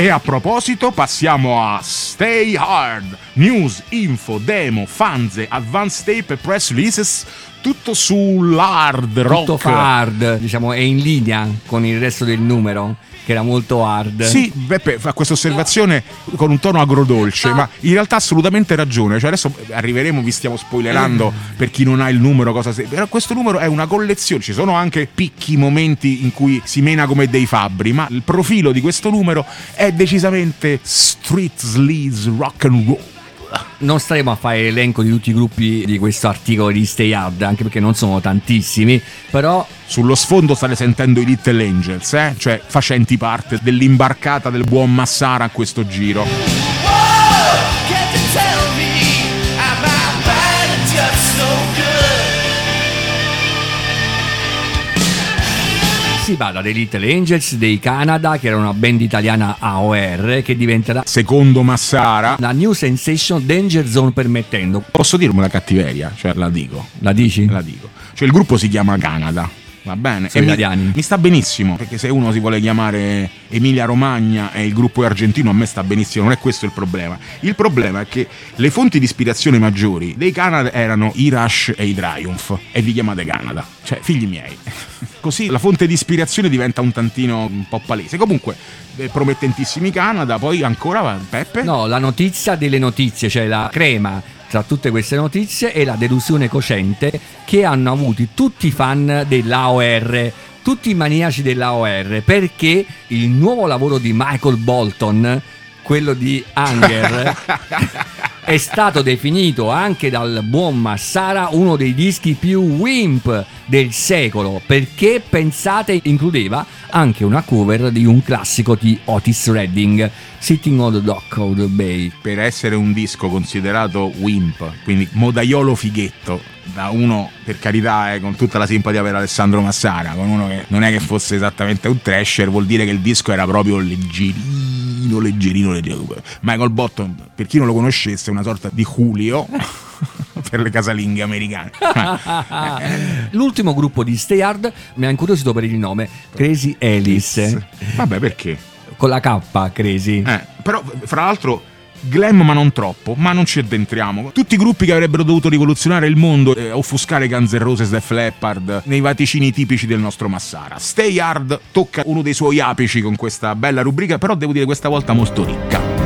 E a proposito, passiamo a Stay Hard. News, info, demo, fanze, advanced tape e press releases. Tutto sull'hard rock. Tutto hard, diciamo, è in linea con il resto del numero, che era molto hard. Sì, Beppe fa questa osservazione con un tono agrodolce, ma in realtà ha assolutamente ragione. Cioè adesso arriveremo, vi stiamo spoilerando per chi non ha il numero, cosa se... Però questo numero è una collezione, ci sono anche picchi momenti in cui si mena come dei fabbri, ma il profilo di questo numero è decisamente street sleaze rock and roll. Non staremo a fare l'elenco di tutti i gruppi di questo articolo di Stay Hard, anche perché non sono tantissimi, però Sullo sfondo state sentendo i Little Angels, eh? cioè facenti parte dell'imbarcata del buon Massara a questo giro. Si parla dei Little Angels, dei Canada, che era una band italiana AOR, che diventerà Secondo Massara, la new sensation Danger Zone permettendo. posso dirmi una cattiveria, cioè la dico. La dici? La dico. Cioè il gruppo si chiama Canada. Va bene? Sono E mi- italiani. Mi, sta benissimo, perché se uno si vuole chiamare Emilia Romagna e il gruppo è argentino, a me sta benissimo, non è questo il problema. Il problema è che le fonti di ispirazione maggiori dei Canada erano i Rush e i Triumph, e vi chiamate Canada, cioè figli miei. Così la fonte di ispirazione diventa un tantino un po' palese. Comunque, eh, promettentissimi Canada, poi ancora Peppe? No, la notizia delle notizie, cioè la crema tra tutte queste notizie è la delusione cocente che hanno avuto tutti i fan dell'AOR, tutti i maniaci dell'AOR, perché il nuovo lavoro di Michael Bolton, quello di Hunger, è stato definito anche dal buon Massara uno dei dischi più wimp del secolo perché pensate includeva anche una cover di un classico di Otis Redding, Sitting on the Dock of the Bay. per essere un disco considerato wimp, quindi modaiolo fighetto, da uno per carità eh, con tutta la simpatia per Alessandro Massara, con uno che non è che fosse esattamente un trasher, vuol dire che il disco era proprio leggerino, leggerino, leggerino. Michael Bottom, per chi non lo conoscesse, è una sorta di Julio per le casalinghe americane. L'ultimo gruppo di Stay Hard mi ha incuriosito per il nome, Crazy Alice, Vabbè, perché? con la K, Crazy. Eh, però, fra l'altro, glam ma non troppo, ma non ci addentriamo. Tutti i gruppi che avrebbero dovuto rivoluzionare il mondo e offuscare Guns N' Roses, Def Leppard nei vaticini tipici del nostro Massara. Stay Hard tocca uno dei suoi apici con questa bella rubrica, però devo dire questa volta molto ricca.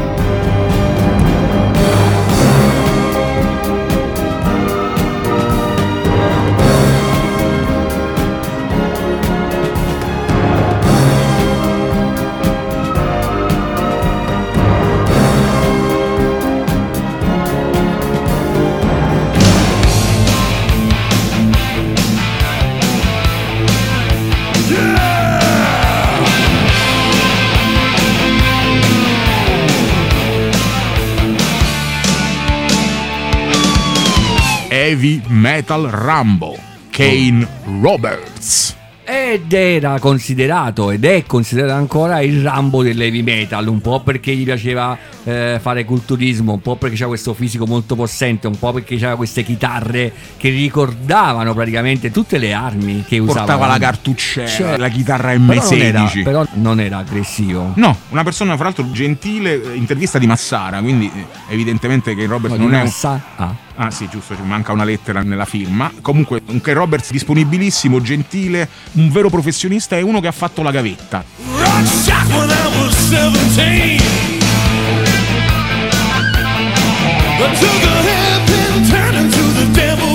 Heavy Metal Rambo, Kane Roberts. Ed era considerato ed è considerato ancora il Rambo dell'heavy metal, un po' perché gli piaceva eh, fare culturismo, un po' perché c'era questo fisico molto possente, un po' perché c'era queste chitarre che ricordavano praticamente tutte le armi che usava. Portava la cartuccella, Cioè, la chitarra Però non, era, M16. però non era aggressivo. No, una persona fra l'altro gentile, eh, intervista di Massara, quindi eh, evidentemente che Roberts No, non è un... massa- ah. Ah sì, giusto, ci manca una lettera nella firma. Comunque, un Ken Roberts disponibilissimo, gentile, un vero professionista e uno che ha fatto la gavetta. Rock shot when I was 17. I took a hairpin, turned into the devil.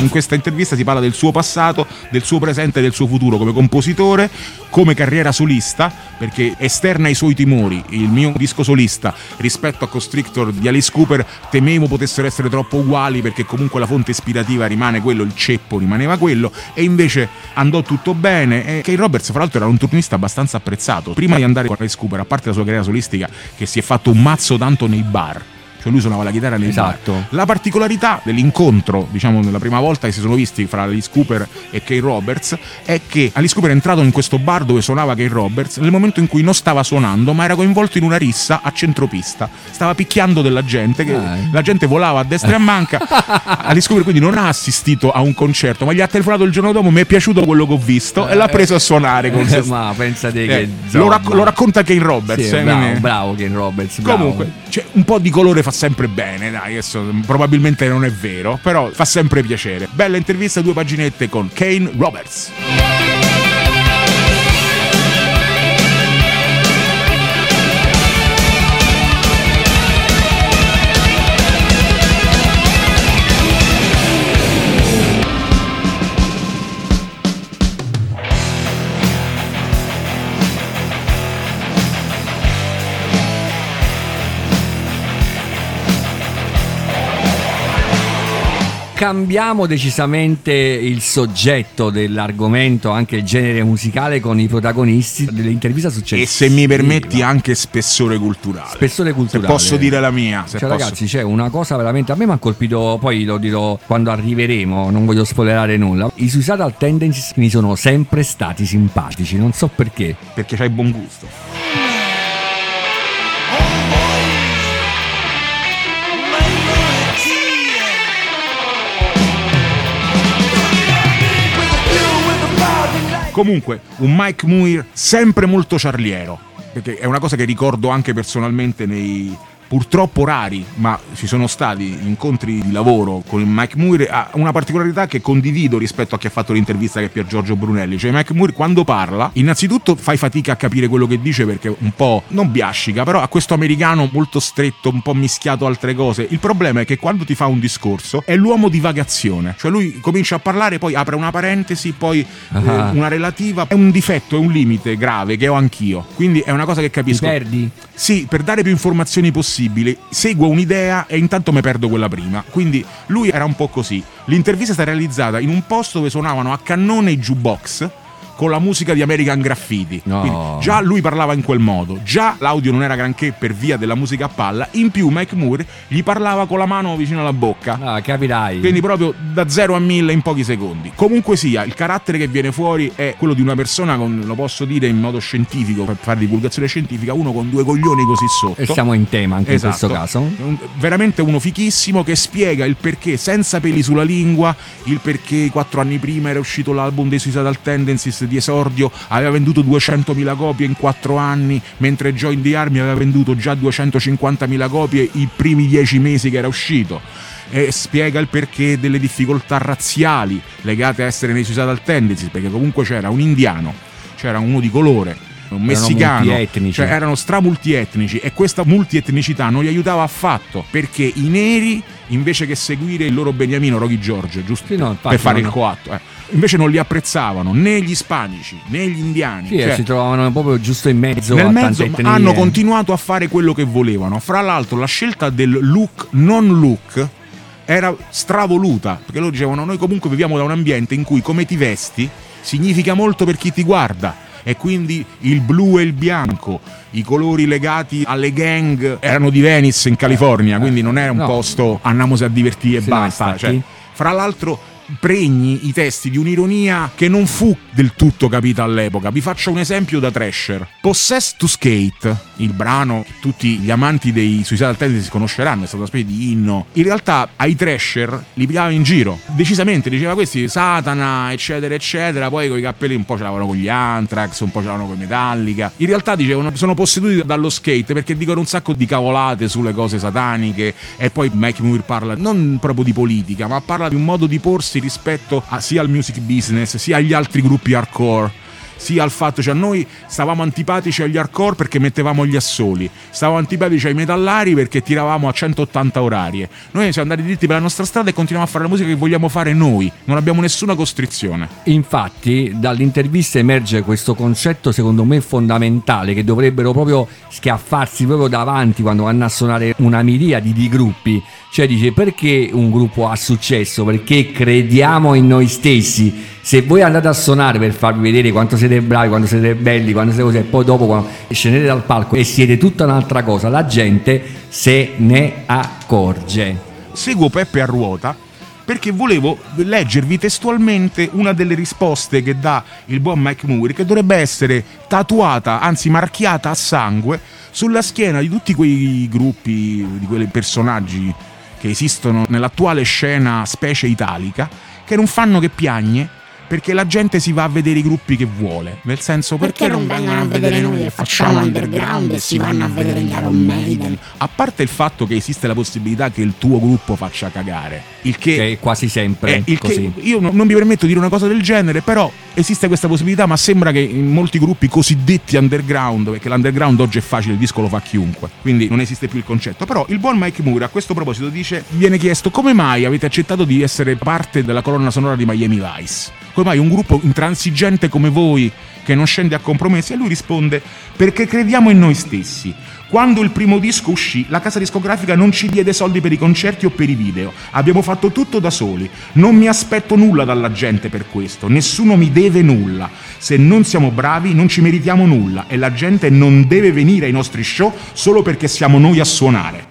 In questa intervista si parla del suo passato, del suo presente e del suo futuro come compositore, come carriera solista, perché esterna ai suoi timori, il mio disco solista rispetto a Constrictor di Alice Cooper temevo potessero essere troppo uguali perché comunque la fonte ispirativa rimane quello, il ceppo rimaneva quello e invece andò tutto bene e Kay Roberts fra l'altro era un turnista abbastanza apprezzato. Prima di andare con Alice Cooper, a parte la sua carriera solistica che si è fatto un mazzo tanto nei bar, cioè lui suonava la chitarra nei Esatto. bar. La particolarità dell'incontro, diciamo, nella prima volta che si sono visti fra Alice Cooper e Kay Roberts, è che Alice Cooper è entrato in questo bar dove suonava Kay Roberts nel momento in cui non stava suonando, ma era coinvolto in una rissa a centropista. Stava picchiando della gente, che Ah. la gente volava a destra e a manca. Alice Cooper quindi non ha assistito a un concerto, ma gli ha telefonato il giorno dopo, mi è piaciuto quello che ho visto, e l'ha preso a suonare con Eh, ma pensate Eh, che lo, rac- lo racconta Kane Roberts. sì, eh, bravo, bravo Ken Roberts. bravo. Comunque, cioè, un po' di colore fa sempre bene, dai, adesso probabilmente non è vero, però fa sempre piacere. Bella intervista, due paginette con Kane Roberts. Cambiamo decisamente il soggetto dell'argomento, anche il genere musicale con i protagonisti dell'intervista successiva. E se mi permetti anche spessore culturale. Spessore Se culturale. posso dire la mia. Se Cioè, posso- ragazzi, c'è una cosa veramente. A me mi ha colpito, poi lo dirò quando arriveremo, non voglio spoilerare nulla. I Suicidal Tendencies mi sono sempre stati simpatici, non so perché. Perché c'hai buon gusto. Comunque, un Mike Muir sempre molto charliero. Perché è una cosa che ricordo anche personalmente nei, purtroppo rari, ma ci sono stati incontri di lavoro con Mike Moore, ha una particolarità che condivido rispetto a chi ha fatto l'intervista che è Pier Giorgio Brunelli. Cioè Mike Moore quando parla, innanzitutto fai fatica a capire quello che dice perché un po' non biascica, però ha questo americano molto stretto, un po' mischiato altre cose. Il problema è che quando ti fa un discorso è l'uomo di vagazione, cioè lui comincia a parlare, poi apre una parentesi, poi Ah. eh, una relativa. È un difetto, è un limite grave che ho anch'io. Quindi è una cosa che Ti capisco. perdi? Sì, per dare più informazioni possibili, seguo un'idea e intanto mi perdo quella prima. Quindi lui era un po' così. L'intervista è stata realizzata in un posto dove suonavano a cannone i jukebox con la musica di American Graffiti. No. Quindi già lui parlava in quel modo, già l'audio non era granché per via della musica a palla, in più Mike Moore gli parlava con la mano vicino alla bocca. Ah, capirai. Quindi proprio da 0 a 1000 in pochi secondi. Comunque sia, il carattere che viene fuori è quello di una persona con, lo posso dire in modo scientifico, per fare divulgazione scientifica, uno con due coglioni così sotto. E siamo in tema anche Esatto. in questo caso. Veramente uno fichissimo che spiega il perché senza peli sulla lingua, il perché quattro anni prima era uscito l'album dei Suicidal Tendencies di esordio, aveva venduto 200.000 copie in quattro anni, mentre Join the Army aveva venduto già 250.000 copie i primi dieci mesi che era uscito. E spiega il perché delle difficoltà razziali legate a essere nei Suicidal Tendencies, perché comunque c'era un indiano, c'era uno di colore, un messicano, multietnici. cioè erano stramultietnici e questa multietnicità non li aiutava affatto perché i neri invece che seguire il loro beniamino Rocky George giusto Sì, no, per fare no, il coatto eh, invece non li apprezzavano né gli ispanici né gli indiani Sì, eh, Cioè, si trovavano proprio giusto in mezzo nel mezzo hanno continuato a fare quello che volevano fra l'altro la scelta del look non look era stravoluta perché loro dicevano noi comunque viviamo da un ambiente in cui come ti vesti significa molto per chi ti guarda e quindi il blu e il bianco, i colori legati alle gang erano di Venice in California, quindi non era un no. posto andiamoci a divertire e Sì, basta. Cioè, fra l'altro pregni i testi di un'ironia che non fu del tutto capita all'epoca. Vi faccio un esempio da Thrasher. Possessed to Skate, il brano che tutti gli amanti dei Suicidal Tendencies conosceranno, è stato una specie di inno. In realtà ai Thrasher li pigliava in giro, decisamente, diceva questi Satana, eccetera, eccetera, poi con i cappelli un po' ce l'avevano con gli Anthrax, un po' ce l'avevano con i Metallica. In realtà dicevano sono posseduti dallo skate perché dicono un sacco di cavolate sulle cose sataniche e poi Mike Moore parla non proprio di politica, ma parla di un modo di porsi rispetto a- sia al music business, sia agli altri gruppi hardcore. Sia al fatto, cioè noi stavamo antipatici agli hardcore perché mettevamo gli assoli, stavamo antipatici ai metallari perché tiravamo a 180 orarie. Noi siamo andati dritti per la nostra strada e continuiamo a fare la musica che vogliamo fare noi, non abbiamo nessuna costrizione. Infatti, dall'intervista emerge questo concetto, secondo me, fondamentale, che dovrebbero proprio schiaffarsi proprio davanti quando vanno a suonare una miriade di gruppi. Cioè, dice perché un gruppo ha successo? Perché crediamo in noi stessi. Se voi andate a suonare per farvi vedere quanto siete bravi, quanto siete belli, quanto siete così, e poi dopo scendete dal palco e siete tutta un'altra cosa, la gente se ne accorge. seguo Peppe a ruota perché volevo leggervi testualmente una delle risposte che dà il buon Mike Moore che dovrebbe essere tatuata, anzi marchiata a sangue sulla schiena di tutti quei gruppi, di quei personaggi che esistono nell'attuale scena specie italica che non fanno che piagne perché la gente si va a vedere i gruppi che vuole, nel senso perché, Perché non vengono a vedere noi e facciamo underground e si vanno a vedere gli Iron Maiden? a parte il fatto che esiste la possibilità che il tuo gruppo faccia cagare, il che Che è quasi sempre Eh, il che- così. io no- non mi permetto di dire una cosa del genere, però esiste questa possibilità, ma sembra che in molti gruppi cosiddetti underground, perché l'underground oggi è facile, il disco lo fa chiunque, quindi non esiste più il concetto. Però il buon Mike Moore a questo proposito dice, viene chiesto come mai avete accettato di essere parte della colonna sonora di Miami Vice? Come mai un gruppo intransigente come voi che non scende a compromessi? E lui risponde, perché crediamo in noi stessi. Quando il primo disco uscì, la casa discografica non ci diede soldi per i concerti o per i video. Abbiamo fatto tutto da soli. Non mi aspetto nulla dalla gente per questo. Nessuno mi deve nulla. Se non siamo bravi, non ci meritiamo nulla. E la gente non deve venire ai nostri show solo perché siamo noi a suonare.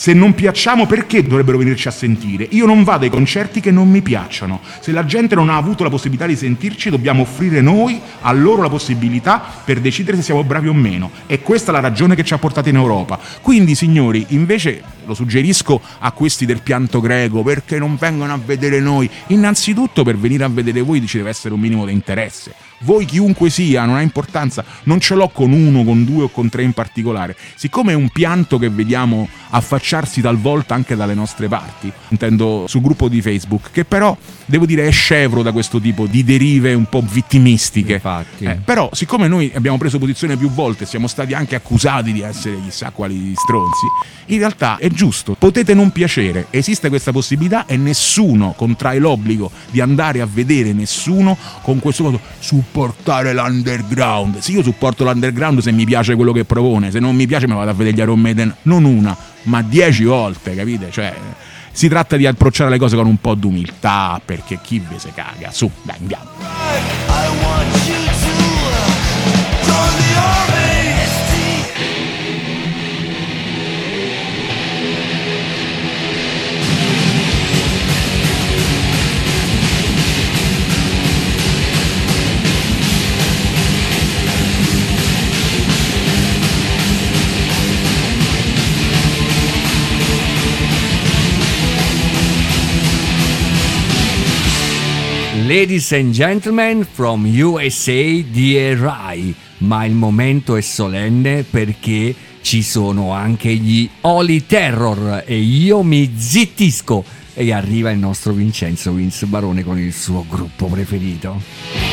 Se non piacciamo, perché dovrebbero venirci a sentire? Io non vado ai concerti che non mi piacciono. Se la gente non ha avuto la possibilità di sentirci, dobbiamo offrire noi a loro la possibilità per decidere se siamo bravi o meno. E questa è la ragione che ci ha portato in Europa. Quindi, signori, invece lo suggerisco a questi del pianto greco, perché non vengono a vedere noi? Innanzitutto, per venire a vedere voi ci deve essere un minimo di interesse. Voi chiunque sia, non ha importanza, non ce l'ho con uno, con due o con tre in particolare. Siccome è un pianto che vediamo affacciarsi talvolta anche dalle nostre parti, intendo sul gruppo di Facebook, che però devo dire è scevro da questo tipo di derive un po' vittimistiche. Infatti. Eh, però, siccome noi abbiamo preso posizione più volte, siamo stati anche accusati di essere chissà quali stronzi, in realtà è giusto, potete non piacere, esiste questa possibilità e nessuno contrae l'obbligo di andare a vedere nessuno con questo modo supportare l'underground. Sì, io supporto l'underground se mi piace quello che propone, se non mi piace me vado a vedere gli Iron Maiden, non una, ma dieci volte, capite? Cioè, si tratta di approcciare le cose con un po' d'umiltà, perché chi ve se caga, su, dai, andiamo. I want you to Ladies and gentlemen from USA DRI, ma il momento è solenne perché ci sono anche gli Holy Terror e io mi zittisco e arriva il nostro Vincenzo Vince Barone con il suo gruppo preferito.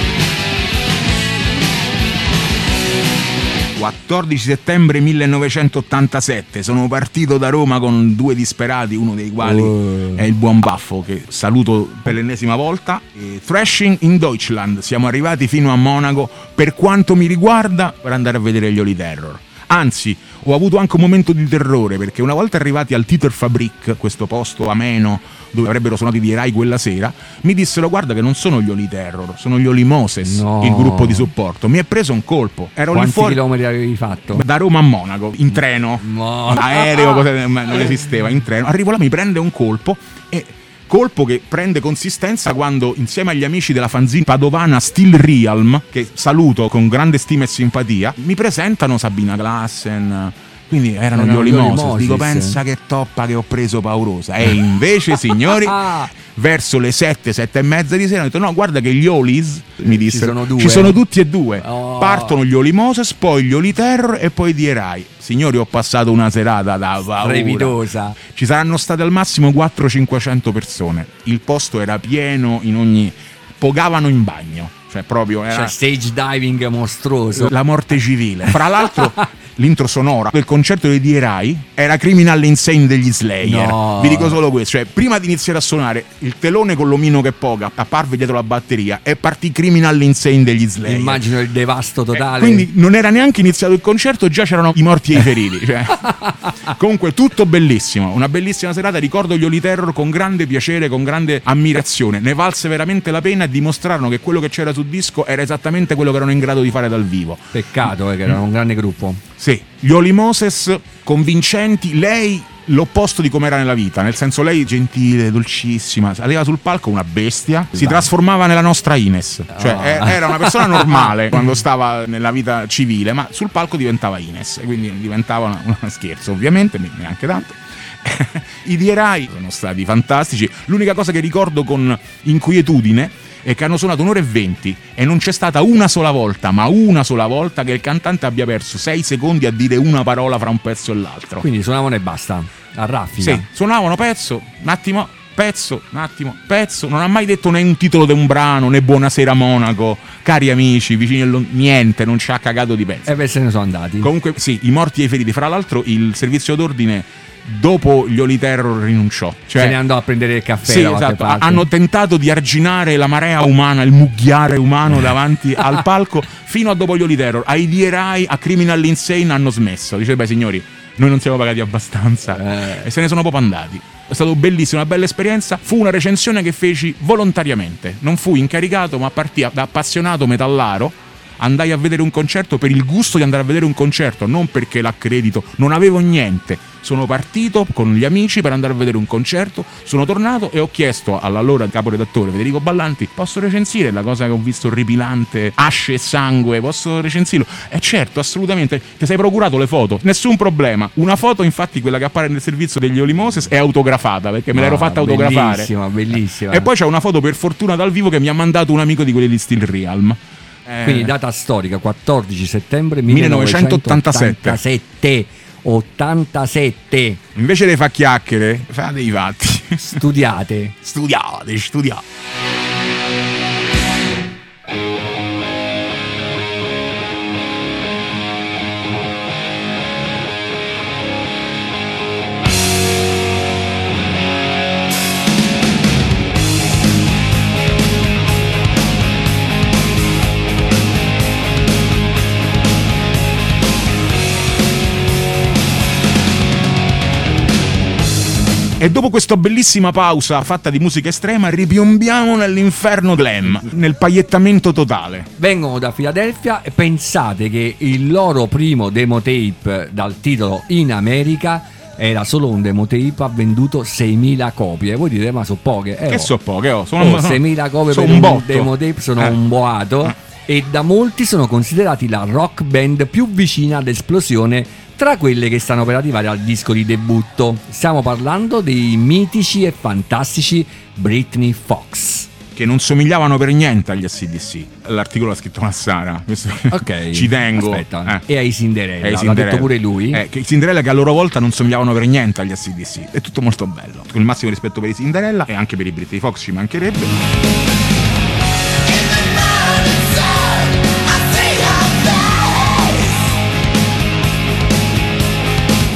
14 settembre 1987 sono partito da Roma con due disperati, uno dei quali Oh. è il buon Baffo che saluto per l'ennesima volta. E Thrashing in Deutschland, siamo arrivati fino a Monaco per quanto mi riguarda per andare a vedere gli Holy Terror. Anzi, ho avuto anche un momento di terrore perché una volta arrivati al Titer Fabrik, questo posto ameno dove avrebbero suonato i Dierai quella sera, mi dissero guarda che non sono gli Holy Terror, sono gli Holy Moses, No. il gruppo di supporto. Mi è preso un colpo. Ero lì Quanti fuori chilometri avevi fatto? da Roma a Monaco in treno No. aereo cosa- non esisteva in treno arrivo là mi prende un colpo e colpo che prende consistenza quando insieme agli amici della fanzine padovana Steel Realm che saluto con grande stima e simpatia mi presentano Sabina Glassen quindi erano, Erano gli Olimoses Olimoses. dico pensa che toppa che ho preso paurosa e invece signori verso le 7, 7 e mezza di sera ho detto no guarda che gli Olis mi dissero sono due. ci sono tutti e due Oh. partono gli Holy Moses poi gli Holy Terror e poi i Dierai signori ho passato una serata da paura ci saranno state al massimo 400-500 persone il posto era pieno in ogni pogavano in bagno cioè proprio era Cioè stage diving mostruoso. la morte civile. Fra l'altro, l'intro sonora del concerto dei Dierai era Criminal Insane degli Slayer. No. Vi dico solo questo: cioè, prima di iniziare a suonare, il telone con l'omino che poga apparve dietro la batteria e partì Criminal Insane degli Slayer. Immagino il devasto Eh, totale. quindi non era neanche iniziato il concerto, già c'erano i morti e i feriti. cioè. Comunque, tutto bellissimo. Una bellissima serata. Ricordo gli Holy Terror con grande piacere, con grande ammirazione. Ne valse veramente la pena e dimostrarono che quello che c'era sul disco era esattamente quello che erano in grado di fare dal vivo. Peccato eh, che era un grande gruppo. Sì, gli Holy Moses convincenti, lei l'opposto di come era nella vita, nel senso lei gentile, dolcissima, saliva sul palco una bestia, si trasformava nella nostra Ines, cioè e- era una persona normale quando stava nella vita civile, ma sul palco diventava Ines, e quindi diventava una scherzo ovviamente, ne- neanche tanto. I Dierai sono stati fantastici, l'unica cosa che ricordo con inquietudine è che hanno suonato un'ora e venti e non c'è stata una sola volta, ma una sola volta che il cantante abbia perso sei secondi a dire una parola fra un pezzo e l'altro. Quindi suonavano e basta. A raffica. Sì, suonavano pezzo, un attimo, pezzo, un attimo, pezzo. Non ha mai detto né un titolo di un brano, né Buonasera Monaco, cari amici, vicini allo... niente, non ci ha cagato di pezzo. E beh, se ne sono andati. Comunque, sì, i morti e i feriti. Fra l'altro, il servizio d'ordine dopo gli Oli Terror rinunciò. Cioè, Se ne andò a prendere il caffè sì, esatto. Hanno tentato di arginare la marea umana, il mugghiare umano davanti al palco fino a dopo gli Oli Terror. Ai Dierai, a Criminal Insane hanno smesso. Dice, beh, signori, noi non siamo pagati abbastanza. Eh. E se ne sono proprio andati. È stato bellissimo, una bella esperienza. Fu una recensione che feci volontariamente. Non fui incaricato, ma partì da appassionato metallaro. Andai a vedere un concerto per il gusto di andare a vedere un concerto, non perché l'accredito, non avevo niente. Sono partito con gli amici per andare a vedere un concerto, sono tornato e ho chiesto all'allora caporedattore Federico Ballanti, posso recensire la cosa che ho visto orripilante, asce e sangue, posso recensirlo? E certo, assolutamente, ti sei procurato le foto, nessun problema. Una foto, infatti, quella che appare nel servizio degli Oli Moses è autografata, perché me l'ero Ah, fatta autografare. Bellissima, bellissima. E poi c'è una foto per fortuna dal vivo che mi ha mandato un amico di quelli di Steel Realm. Eh. Quindi data storica 14 settembre 1987. 1987. 87. Invece dei fa chiacchiere, fate dei fatti. Studiate. studiate, studiate. E dopo questa bellissima pausa fatta di musica estrema, ripiombiamo nell'inferno glam, nel pagliettamento totale. Vengono da Filadelfia e pensate che il loro primo demo tape dal titolo In America era solo un demo tape ha venduto 6.000 copie. Voi dite, ma sono poche. Eh, Che oh. so poche, oh, Oh, sono 6.000 copie sono per un un, botto. demo tape sono Eh. un boato e da molti sono considerati la rock band più vicina all'esplosione tra quelle che stanno per arrivare al disco di debutto. Stiamo parlando dei mitici e fantastici Britney Fox. Che non somigliavano per niente agli SDC. L'articolo l'ha scritto Massara. Questo Ok. ci tengo. Aspetta. Eh. E ai Cinderella. L'ha Cinderella. detto pure lui. Eh, che i Cinderella che a loro volta non somigliavano per niente agli SDC. È tutto molto bello. Con il massimo rispetto per i Cinderella e anche per i Britney Fox ci mancherebbe.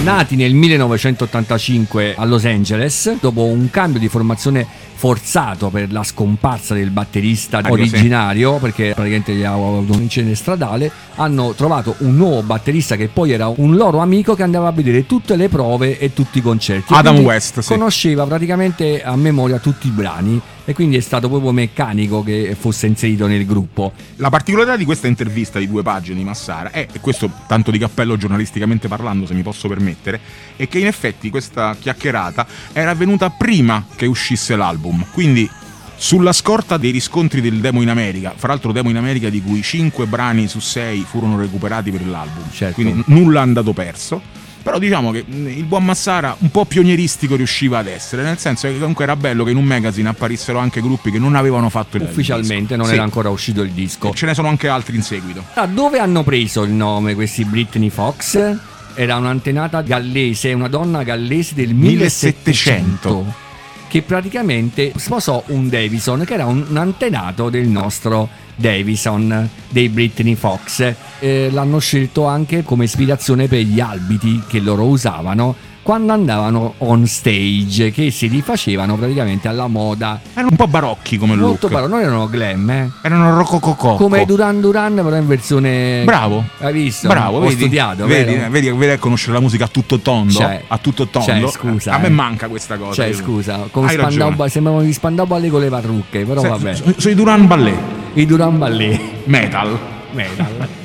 Nati nel 1985 a Los Angeles, dopo un cambio di formazione forzato per la scomparsa del batterista Mario, originario, perché praticamente gli ha avuto un incidente stradale, hanno trovato un nuovo batterista che poi era un loro amico che andava a vedere tutte le prove e tutti i concerti. Adam West, sì. Conosceva praticamente a memoria tutti i brani e quindi è stato proprio meccanico che fosse inserito nel gruppo. La particolarità di questa intervista di due pagine di Massara è, e questo tanto di cappello giornalisticamente parlando, se mi posso permettere, è che in effetti questa chiacchierata era avvenuta prima che uscisse l'album. Quindi sulla scorta dei riscontri del demo in America, fra l'altro demo in America di cui 5 brani su 6 furono recuperati per l'album, Certo. quindi nulla è andato perso. Però diciamo che mh, il buon Massara un po' pionieristico riusciva ad essere, nel senso che comunque era bello che in un magazine apparissero anche gruppi che non avevano fatto il Ufficialmente non Sì. era ancora uscito il disco. Ce ne sono anche altri in seguito. Da dove hanno preso il nome questi Britney Fox? Era un'antenata gallese, una donna gallese del 1700 che praticamente sposò un Davison che era un antenato del nostro Davison dei Britney Fox. Eh, l'hanno scelto anche come ispirazione per gli albiti che loro usavano quando andavano on stage, che si rifacevano praticamente alla moda. Erano un po' barocchi come Molto look. però non erano glam, eh? Erano rocococò. Come Duran Duran, però in versione. Bravo. Hai visto? Bravo, Ho vedi, studiato, vedi, vero? vedi, vedi a conoscere la musica a tutto tondo, Cioè, a tutto tondo. cioè, scusa, a me eh. manca questa cosa. Cioè, Io- scusa, come Spandau sembravano gli Spandau Ballet con le parrucche, però Se- vabbè. so- Sono i Duran Ballet, I Duran Ballet. metal. Metal.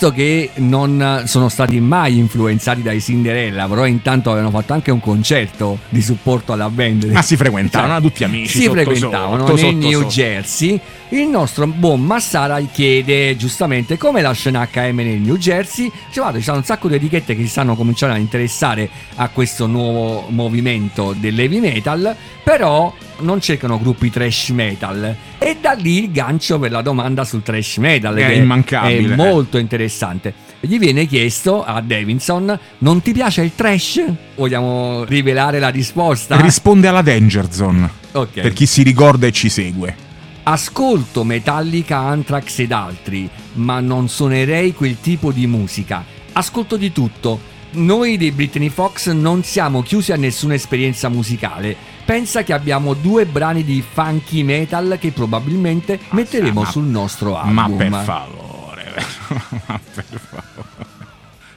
Visto che non sono stati mai influenzati dai Cinderella, però intanto avevano fatto anche un concerto di supporto alla band. Ma si frequentavano, Cioè, tutti amici. Si sotto frequentavano sotto, sotto New. Jersey. Il nostro buon Massara chiede giustamente come la scena HM nel New Jersey. Dice, guarda, ci sono un sacco di etichette che si stanno cominciando a interessare a questo nuovo movimento dell'heavy metal, però non cercano gruppi trash metal. E da lì il gancio per la domanda sul trash metal, È che immancabile, è molto interessante. Gli viene chiesto a Davidson: Non ti piace il trash? Vogliamo rivelare la risposta? Risponde alla Danger Zone. Ok. Per chi si ricorda e ci segue. Ascolto Metallica, Anthrax ed altri, ma non suonerei quel tipo di musica. Ascolto di tutto. Noi dei Britney Fox non siamo chiusi a nessuna esperienza musicale. Pensa che abbiamo due brani di funky metal che probabilmente metteremo ma- sul nostro album. Ma per favore, ma per favore.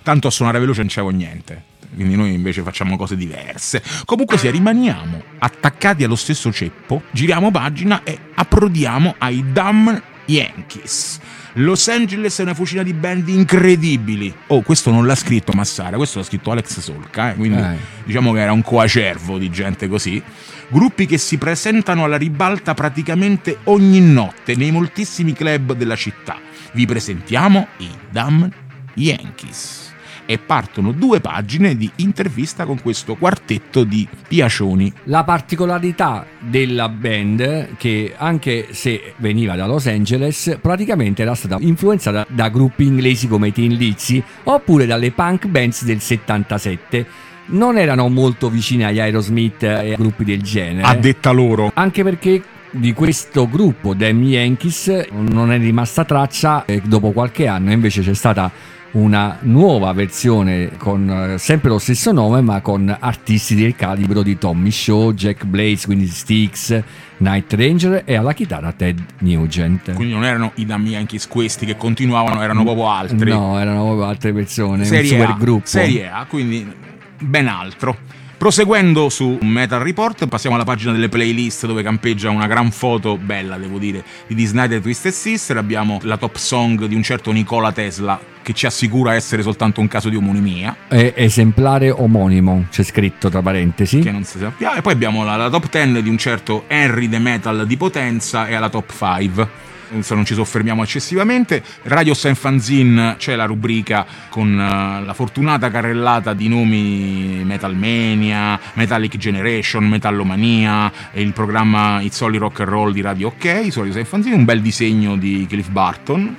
Tanto a suonare veloce non c'avevo niente. Quindi noi invece facciamo cose diverse. Comunque sia, rimaniamo attaccati allo stesso ceppo, giriamo pagina e approdiamo ai Dumb Yankees. Los Angeles è una fucina di band incredibili. Oh, questo non l'ha scritto Massara, questo l'ha scritto Alex Solca, eh, quindi Eh. diciamo che era un coacervo di gente così. Gruppi che si presentano alla ribalta praticamente ogni notte nei moltissimi club della città. Vi presentiamo i Dumb Yankees. E partono due pagine di intervista con questo quartetto di piacioni. La particolarità della band, che anche se veniva da Los Angeles, praticamente era stata influenzata da gruppi inglesi come i Tin Lizzy oppure dalle punk bands del 77. Non erano molto vicini agli Aerosmith e a gruppi del genere. A detta loro. Anche perché di questo gruppo, Damn Yankees, non è rimasta traccia e dopo qualche anno invece c'è stata una nuova versione con eh, sempre lo stesso nome ma con artisti del calibro di Tommy Shaw, Jack Blaze, quindi Styx, Night Ranger e alla chitarra Ted Nugent. Quindi non erano i Damn Yankees questi che continuavano, erano proprio altri. No, erano proprio altre persone, Serie un super gruppo. Serie A, quindi ben altro. Proseguendo su Metal Report, passiamo alla pagina delle playlist dove campeggia una gran foto bella, devo dire, di The Snyder Twisted Sister. Abbiamo la top song di un certo Nicola Tesla che ci assicura essere soltanto un caso di omonimia, È esemplare omonimo, c'è scritto tra parentesi. che non si sappiamo. E poi abbiamo la, la top 10 di un certo Henry The Metal di Potenza e alla top 5. Adesso non ci soffermiamo eccessivamente. Radio San Fanzine c'è la rubrica con eh, la fortunata carrellata di nomi Metalmania, Metallic Generation, Metallomania e il programma It's Only Rock and Roll di Radio OK su Radio San Fanzine, un bel disegno di Cliff Barton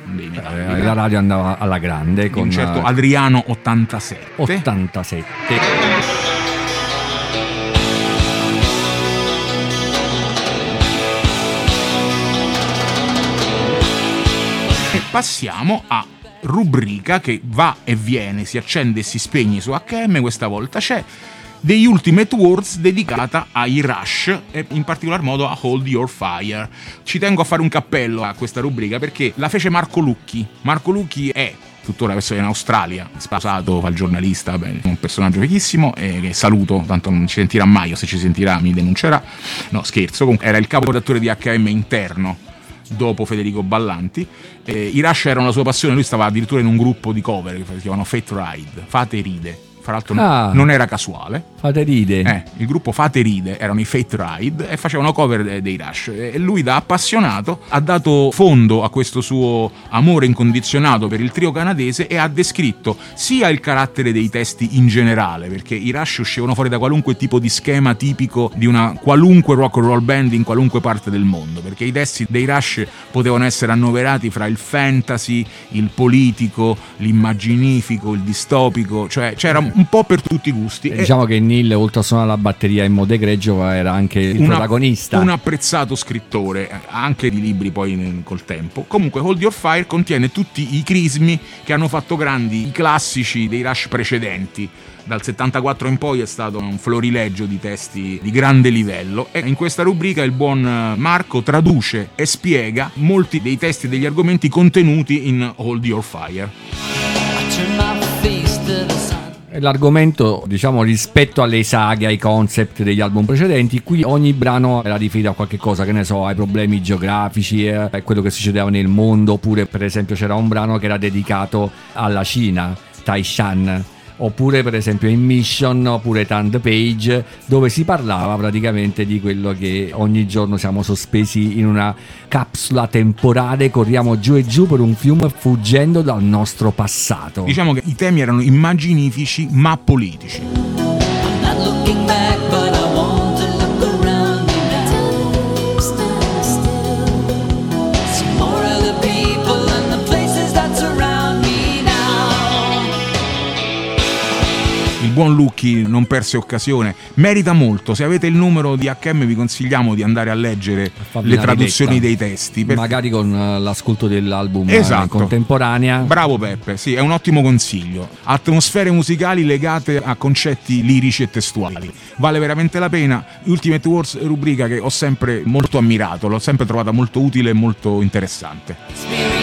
Eh, la radio andava alla grande con un certo eh, Adriano 87. 87. Passiamo a rubrica che va e viene, si accende e si spegne su HM, questa volta c'è degli Ultimate Words dedicata ai Rush e in particolar modo a Hold Your Fire. Ci tengo a fare un cappello a questa rubrica perché la fece Marco Lucchi. Marco Lucchi è tuttora adesso in Australia, sposato, fa giornalista, beh, un personaggio fighissimo e che saluto, tanto non ci sentirà mai o se ci sentirà mi denuncerà. No, scherzo, comunque era il capo redattore di HM interno dopo Federico Ballanti. Eh, I Rush erano la sua passione, lui stava addirittura in un gruppo di cover che si chiamano Fate Ride, Fate Ride. Fra l'altro Ah. non era casuale. Fate ride. Eh, il gruppo Fate Ride erano i Fate Ride e facevano cover de- dei Rush. E lui, da appassionato, ha dato fondo a questo suo amore incondizionato per il trio canadese e ha descritto sia il carattere dei testi in generale, perché i Rush uscivano fuori da qualunque tipo di schema tipico di una qualunque rock and roll band in qualunque parte del mondo, perché i testi dei Rush potevano essere annoverati fra il fantasy, il politico, l'immaginifico, il distopico, cioè c'era un po' per tutti i gusti. E- Diciamo che Neil, oltre a suonare la batteria in modo egregio, era anche il una- protagonista. Un apprezzato scrittore, eh, anche di libri poi col tempo. Comunque Hold Your Fire contiene tutti i crismi che hanno fatto grandi i classici dei Rush precedenti. Dal 74 in poi è stato un florileggio di testi di grande livello e in questa rubrica il buon eh, Marco traduce e spiega molti dei testi e degli argomenti contenuti in Hold Your Fire. L'argomento, diciamo, rispetto alle saghe, ai concept degli album precedenti, qui ogni brano era riferito a qualche cosa, che ne so, ai problemi geografici, eh, a quello che succedeva nel mondo, oppure per esempio c'era un brano che era dedicato alla Cina, Taishan. Oppure per esempio in Mission oppure Tand Page dove si parlava praticamente di quello che ogni giorno siamo sospesi in una capsula temporale, corriamo giù e giù per un fiume fuggendo dal nostro passato. Diciamo che i temi erano immaginifici ma politici. Buon Lucchi non perse occasione, merita molto. Se avete il numero di HM vi consigliamo di andare a leggere farvi le traduzioni dei testi. per- Magari con eh, l'ascolto dell'album eh, Esatto. contemporanea. Bravo Peppe, sì, è un ottimo consiglio. Atmosfere musicali legate a concetti lirici e testuali. Vale veramente la pena. Ultimate Wars rubrica che ho sempre molto ammirato, l'ho sempre trovata molto utile e molto interessante.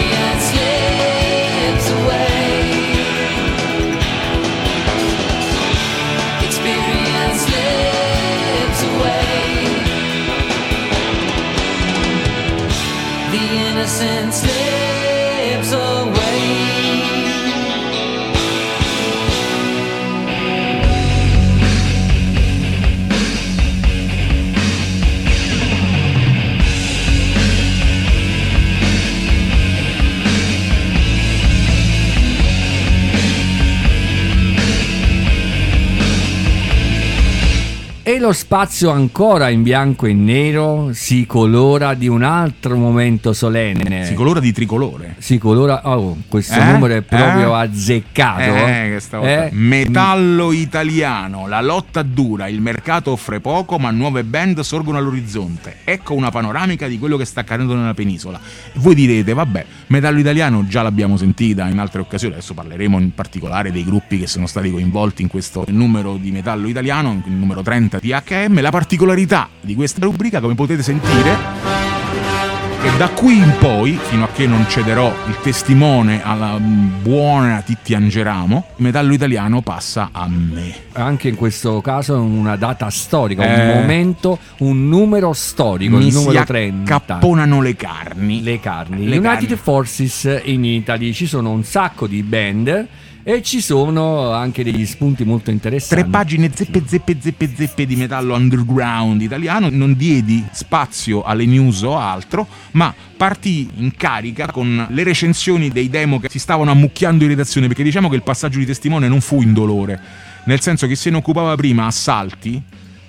E lo spazio ancora in bianco e nero si colora di un altro momento solenne. Si colora di tricolore. Si colora. Oh, questo Eh? numero è proprio Eh? azzeccato. Eh, Eh? Metallo italiano, la lotta dura, il mercato offre poco, ma nuove band sorgono all'orizzonte. Ecco una panoramica di quello che sta accadendo nella penisola. Voi direte, vabbè, metallo italiano già l'abbiamo sentita in altre occasioni, adesso parleremo in particolare dei gruppi che sono stati coinvolti in questo numero di metallo italiano, il numero 30 di HM. La particolarità di questa rubrica, come potete sentire, che da qui in poi, fino a che non cederò il testimone alla buona Titti Angeramo, il metallo italiano passa a me. Anche in questo caso è una data storica, Eh. un momento, un numero storico, Mi il numero si 30. accapponano le carni. Le carni. Le United carni. Forces in Italy ci sono un sacco di band e ci sono anche degli spunti molto interessanti. Tre pagine zeppe zeppe zeppe zeppe di metallo underground italiano, non diedi spazio alle news o altro, ma partì in carica con le recensioni dei demo che si stavano ammucchiando in redazione, perché diciamo che il passaggio di testimone non fu indolore, nel senso che se ne occupava prima Assalti,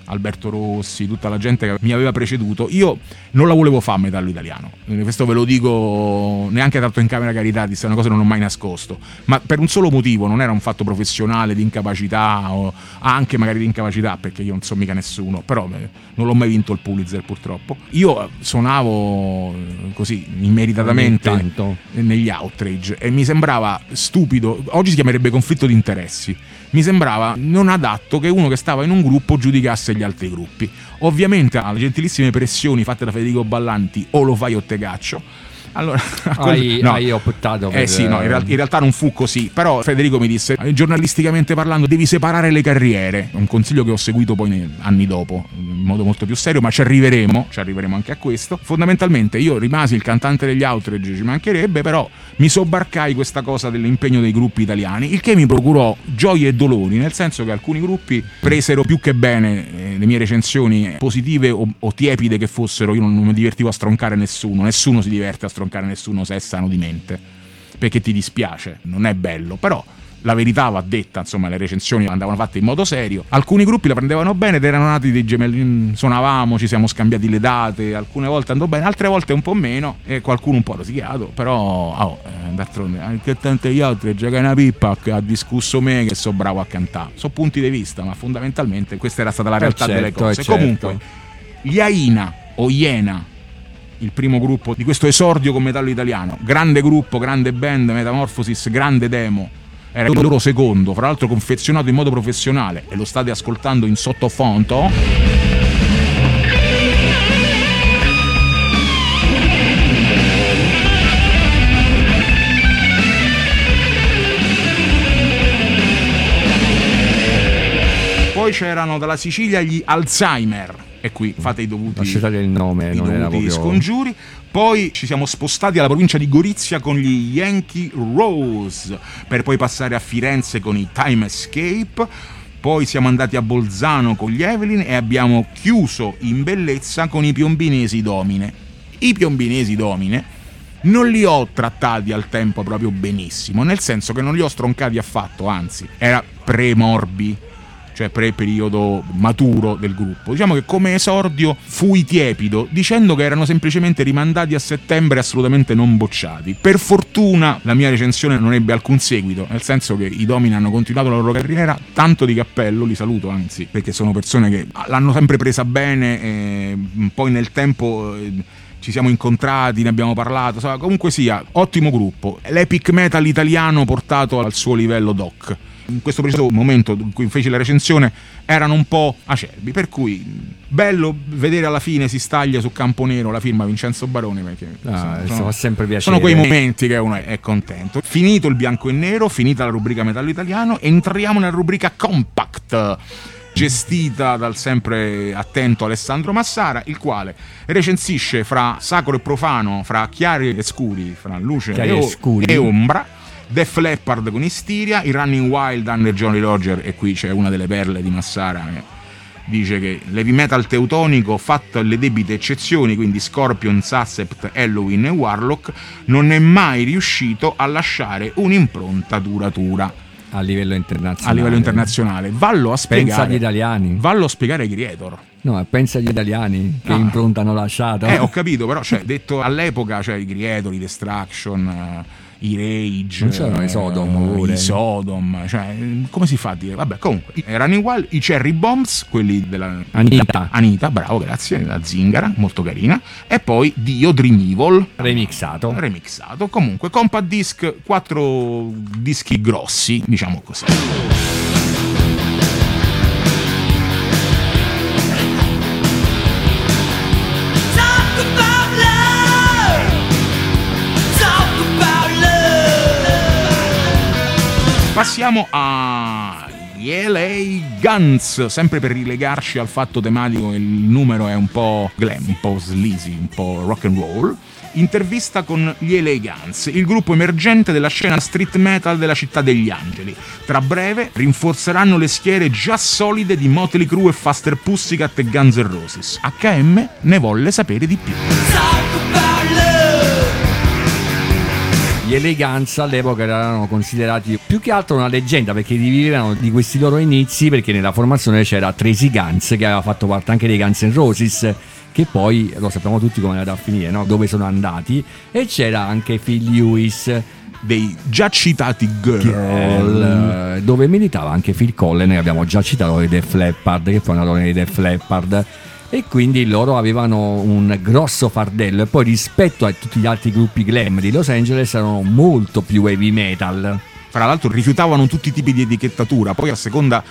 Alberto Rossi, tutta la gente che mi aveva preceduto, io non la volevo fare metallo italiano. Questo ve lo dico neanche tanto in camera Caritatis, è una cosa che non ho mai nascosto. Ma per un solo motivo, non era un fatto professionale di incapacità o anche magari di incapacità, perché io non so mica nessuno, però eh, non l'ho mai vinto il Pulitzer purtroppo. Io eh, suonavo eh, così immeritatamente negli outrage e mi sembrava stupido, oggi si chiamerebbe conflitto di interessi, mi sembrava non adatto che uno che stava in un gruppo giudicasse gli altri gruppi. Ovviamente alle gentilissime pressioni fatte da Federico Ballanti o lo fai o te caccio. Allora, Hai, no. hai optato per... Eh sì, no, in, real- in realtà non fu così, però Federico mi disse, eh, giornalisticamente parlando, devi separare le carriere, un consiglio che ho seguito poi anni dopo, in modo molto più serio, ma ci arriveremo, ci arriveremo anche a questo. Fondamentalmente io rimasi il cantante degli outrage, ci mancherebbe, però mi sobbarcai questa cosa dell'impegno dei gruppi italiani, il che mi procurò gioie e dolori, nel senso che alcuni gruppi presero più che bene eh, le mie recensioni, positive o, o tiepide che fossero, io non, non mi divertivo a stroncare nessuno, nessuno si diverte a stroncare nessuno se è sano di mente, perché ti dispiace, non è bello, però la verità va detta, insomma, le recensioni andavano fatte in modo serio. Alcuni gruppi la prendevano bene ed erano nati dei gemelli. mm, Suonavamo, ci siamo scambiati le date, alcune volte andò bene, altre volte un po' meno, e qualcuno un po' rosicato. Però, oh, eh, d'altronde, anche tante gli altri, che è una pippa che ha discusso me che so bravo a cantare. Sono punti di vista, ma fondamentalmente questa era stata la realtà certo, delle cose. eh, certo. Comunque, gli Aina o Iena il primo gruppo di questo esordio con metallo italiano. Grande gruppo, grande band, Metamorphosis, grande demo. Era il loro secondo, fra l'altro confezionato in modo professionale e lo state ascoltando in sottofondo. Poi c'erano dalla Sicilia gli Alzheimer. E qui fate i dovuti il nome, i dovuti proprio... scongiuri. Poi ci siamo spostati alla provincia di Gorizia con gli Yankee Rose, per poi passare a Firenze con i Time Escape. Poi siamo andati a Bolzano con gli Evelyn e abbiamo chiuso in bellezza con i Piombinesi Domine. I Piombinesi Domine non li ho trattati al tempo proprio benissimo, nel senso che non li ho stroncati affatto, anzi, era pre-morbi, cioè pre-periodo maturo del gruppo. Diciamo che come esordio fui tiepido, dicendo che erano semplicemente rimandati a settembre assolutamente non bocciati. Per fortuna la mia recensione non ebbe alcun seguito, nel senso che i Domini hanno continuato la loro carriera, tanto di cappello, li saluto anzi, perché sono persone che l'hanno sempre presa bene, e poi nel tempo... eh, ci siamo incontrati, ne abbiamo parlato, comunque sia, ottimo gruppo. L'epic metal italiano portato al suo livello doc. In questo preciso momento in cui feci la recensione erano un po' acerbi, per cui bello vedere alla fine si staglia su campo nero la firma Vincenzo Barone perché Ah, sono- fa sempre piacere. sono quei momenti che uno è, è contento. Finito il bianco e nero, finita la rubrica metallo italiano, entriamo nella rubrica compact gestita dal sempre attento Alessandro Massara, il quale recensisce fra sacro e profano, fra chiari e scuri, fra luce e, o- e ombra. Def Leppard con Istiria, i Running Wild under Johnny Roger, e qui c'è una delle perle di Massara che dice che l'heavy metal teutonico, fatto alle debite eccezioni, quindi Scorpion, Sussept, Halloween e Warlock, non è mai riuscito a lasciare un'impronta duratura. a livello internazionale. a livello internazionale. Vallo a Pensa agli spiegare. italiani. Vallo a spiegare ai creator. No, pensa agli italiani che No. impronta hanno lasciato. Eh, ho capito, però, cioè, detto all'epoca, cioè, i creator, i Destruction, eh, i Rage, Non c'erano i Sodom, i Sodom, cioè, come si fa a dire? Vabbè, comunque, erano uguali i Cherry Bombs, quelli della Anita. Anita, bravo, grazie, la zingara, molto carina, e poi Dio Dream Evil, Remixato. remixato. Comunque, compact disc, quattro dischi grossi, diciamo così. Passiamo agli LA Guns, sempre per rilegarci al fatto tematico che il numero è un po' glam, un po' sleazy, un po' rock and roll. Intervista con gli LA Guns, il gruppo emergente della scena street metal della città degli angeli. Tra breve rinforzeranno le schiere già solide di Motley Crue e Faster Pussycat e Guns N' Roses. HM ne volle sapere di più. Gli Eleganza all'epoca erano considerati più che altro una leggenda perché rivivevano di questi loro inizi perché nella formazione c'era Tracy Guns che aveva fatto parte anche dei Guns N' Roses che poi lo sappiamo tutti come è andato a finire, no? dove sono andati e c'era anche Phil Lewis Dei già citati girl. Girl, dove militava anche Phil Collen che abbiamo già citato dei Def Leppard che poi è andato nei Def Leppard e quindi loro avevano un grosso fardello. E poi rispetto a tutti gli altri gruppi glam di Los Angeles erano molto più heavy metal Fra l'altro rifiutavano tutti i tipi di etichettatura, poi a seconda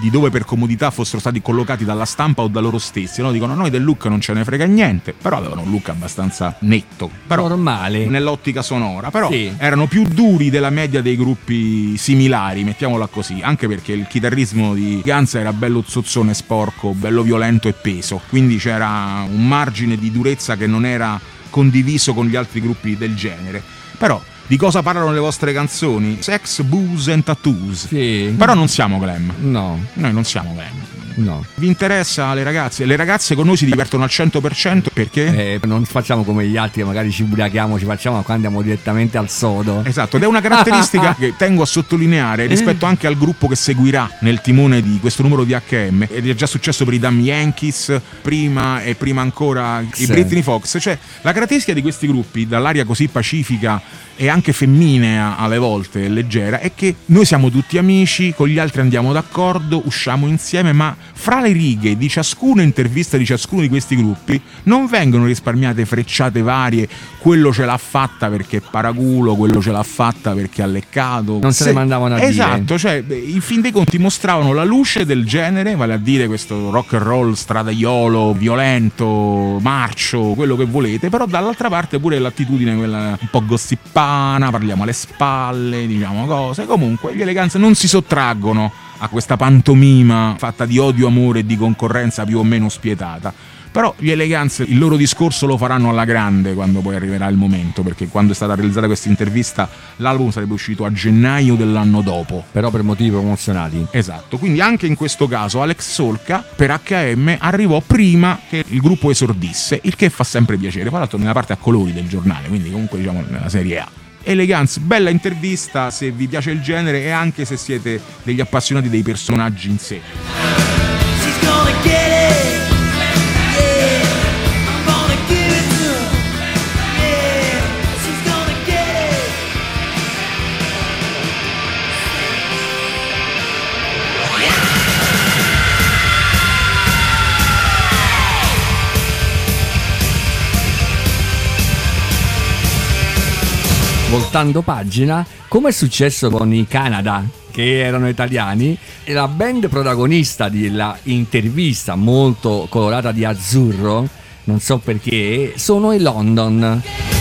di dove per comodità fossero stati collocati dalla stampa o da loro stessi, no? dicono noi del look non ce ne frega niente, però avevano un look abbastanza netto, però normale. nell'ottica sonora, però Sì. erano più duri della media dei gruppi similari, mettiamola così, anche perché il chitarrismo di Guns era bello zozzone, sporco, bello violento e peso, quindi c'era un margine di durezza che non era condiviso con gli altri gruppi del genere. Però di cosa parlano le vostre canzoni? Sex, booze and tattoos. Sì. Però non siamo glam. no Noi non siamo glam. No Vi interessa le ragazze? Le ragazze con noi si divertono al 100% perché? Eh, non facciamo come gli altri magari ci ubriachiamo ci facciamo ma qua andiamo direttamente al sodo Esatto, ed è una caratteristica che tengo a sottolineare rispetto anche al gruppo che seguirà nel timone di questo numero di HM. Ed è già successo per i Damn Yankees, prima e prima ancora i. Britney Fox. Cioè, la caratteristica di questi gruppi, dall'aria così pacifica e anche femminea alle volte, leggera, è che noi siamo tutti amici, con gli altri andiamo d'accordo, usciamo insieme, ma fra le righe di ciascuna intervista di ciascuno di questi gruppi non vengono risparmiate frecciate varie, quello ce l'ha fatta perché è paraculo, quello ce l'ha fatta perché ha leccato. Non se ne mandavano a dire. Esatto, cioè in fin dei conti mostravano la luce del genere, vale a dire questo rock and roll stradaiolo, violento, marcio, quello che volete, però dall'altra parte pure l'attitudine quella un po' gossipana, parliamo alle spalle, diciamo cose. Comunque gli eleganze non si sottraggono a questa pantomima fatta di odio, amore e di concorrenza più o meno spietata. Però gli eleganze il loro discorso lo faranno alla grande quando poi arriverà il momento, perché quando è stata realizzata questa intervista l'album sarebbe uscito a gennaio dell'anno dopo. però per motivi promozionali Esatto, quindi anche in questo caso Alex Solka per HM arrivò prima che il gruppo esordisse, il che fa sempre piacere, tra l'altro nella parte a colori del giornale, quindi comunque diciamo nella serie A. Elegance, bella intervista se vi piace il genere e anche se siete degli appassionati dei personaggi in sé. Voltando pagina, come è successo con i Canada, che erano italiani, e la band protagonista della intervista molto colorata di azzurro, non so perché, sono i London.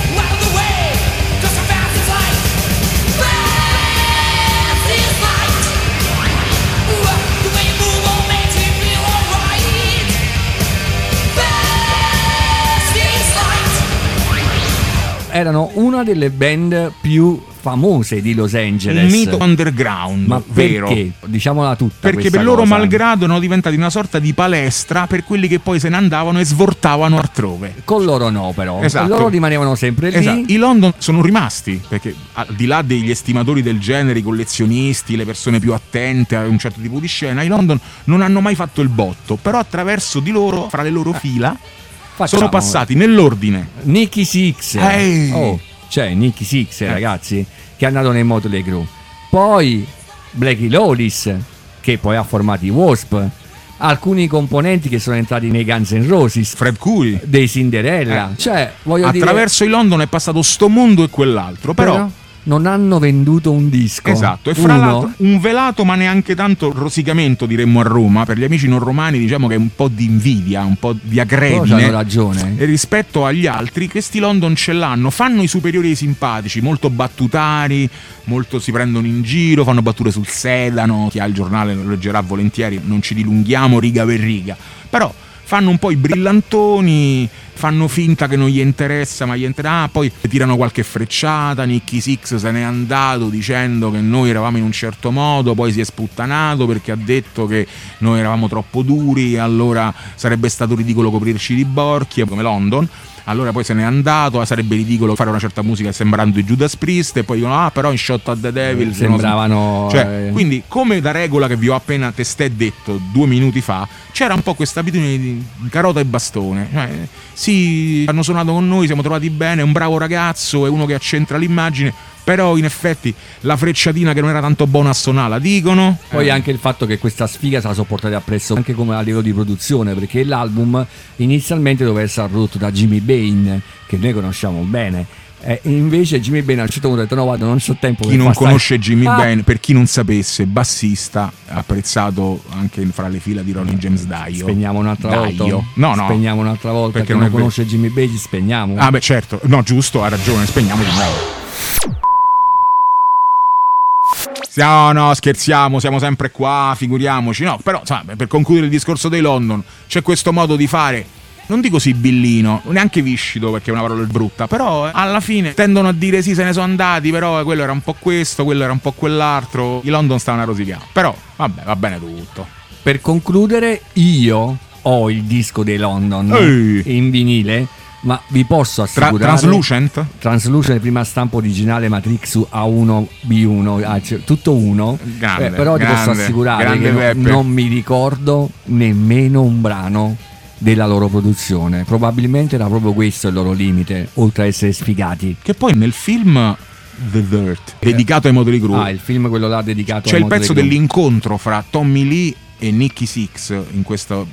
Erano una delle band più famose di Los Angeles. Un mito underground, Ma vero? perché? Diciamola tutta. Perché per loro cosa. malgrado erano diventati una sorta di palestra per quelli che poi se ne andavano e svortavano altrove. Con loro no, però. Esatto. Loro rimanevano sempre lì. Esatto. I London sono rimasti perché al di là degli estimatori del genere, i collezionisti, le persone più attente a un certo tipo di scena, i London non hanno mai fatto il botto, però attraverso di loro, fra le loro fila, Facciamo. sono passati nell'ordine. Nicky Six. Ehi. Oh, c'è Nicky Six, Eh. ragazzi, che è andato nei Motley Crue. Poi Blackie Lawless, che poi ha formato i Wasp. Alcuni componenti che sono entrati nei Guns N' Roses. Fred Coury. Dei Cinderella. Eh. Cioè, voglio dire. Attraverso i London è passato sto mondo e quell'altro, però non hanno venduto un disco. Esatto, e fra Uno. l'altro un velato ma neanche tanto rosicamento diremmo a Roma, per gli amici non romani diciamo che è un po' di invidia, un po' di aggredine. hanno ragione. E rispetto agli altri, questi London ce l'hanno, fanno i superiori ai simpatici, molto battutari, molto si prendono in giro, fanno battute sul sedano, chi ha il giornale lo leggerà volentieri, non ci dilunghiamo riga per riga, però fanno un po' i brillantoni, fanno finta che non gli interessa, ma gli interessa, ah, poi tirano qualche frecciata, Nicky Six se n'è andato dicendo che noi eravamo in un certo modo, poi si è sputtanato perché ha detto che noi eravamo troppo duri, allora sarebbe stato ridicolo coprirci di borchie, come London. Allora poi se n'è andato, ah, sarebbe ridicolo fare una certa musica sembrando i Judas Priest e poi dicono ah però in Shot at the Devil se no- Sembravano. cioè, eh, quindi, come da regola che vi ho appena testè detto due minuti fa, c'era un po' questa abitudine di carota e bastone. Cioè, sì, hanno suonato con noi, siamo trovati bene, è un bravo ragazzo, è uno che accentra l'immagine, però in effetti la frecciatina che non era tanto buona a suonare, la dicono. Poi Eh, anche il fatto che questa sfiga sarà sopportata appresso anche come a livello di produzione, perché l'album inizialmente doveva essere prodotto da Jimmy Bain, che noi conosciamo bene. E invece Jimmy Bain a un certo punto ha detto no guarda non c'ho tempo Chi per non sta- conosce Jimmy Ah, Bain, per chi non sapesse, bassista, apprezzato anche fra le fila di Ronnie James Dio. Spegniamo un'altra volta. Dio. No, no. Spegniamo un'altra volta. Perché Perché non non conosce Jimmy Bain, spegniamo. Ah, beh, certo. No, giusto, ha ragione, spegniamo di nuovo. No, no, scherziamo, siamo sempre qua, figuriamoci. No, però, insomma, per concludere il discorso dei London, c'è questo modo di fare. Non dico sibillino, neanche viscido perché è una parola brutta, però eh, alla fine tendono a dire sì, se ne sono andati, però eh, quello era un po' questo, quello era un po' quell'altro. I London stavano a rosicare. Però, vabbè, va bene tutto. Per concludere, io ho il disco dei London Ehi. in vinile, ma vi posso Tra- assicurare translucent? Translucent prima stampa originale Matrix A1 B1 ah, cioè, tutto uno. Grande, Eh, però ti posso grande, assicurare grande che no- non mi ricordo nemmeno un brano della loro produzione. Probabilmente era proprio questo il loro limite oltre a essere sfigati. Che poi nel film The Dirt, dedicato ai Motori Crue, ah il film quello là dedicato C'è ai il pezzo Motley dell'incontro fra Tommy Lee e Nicky Six in questa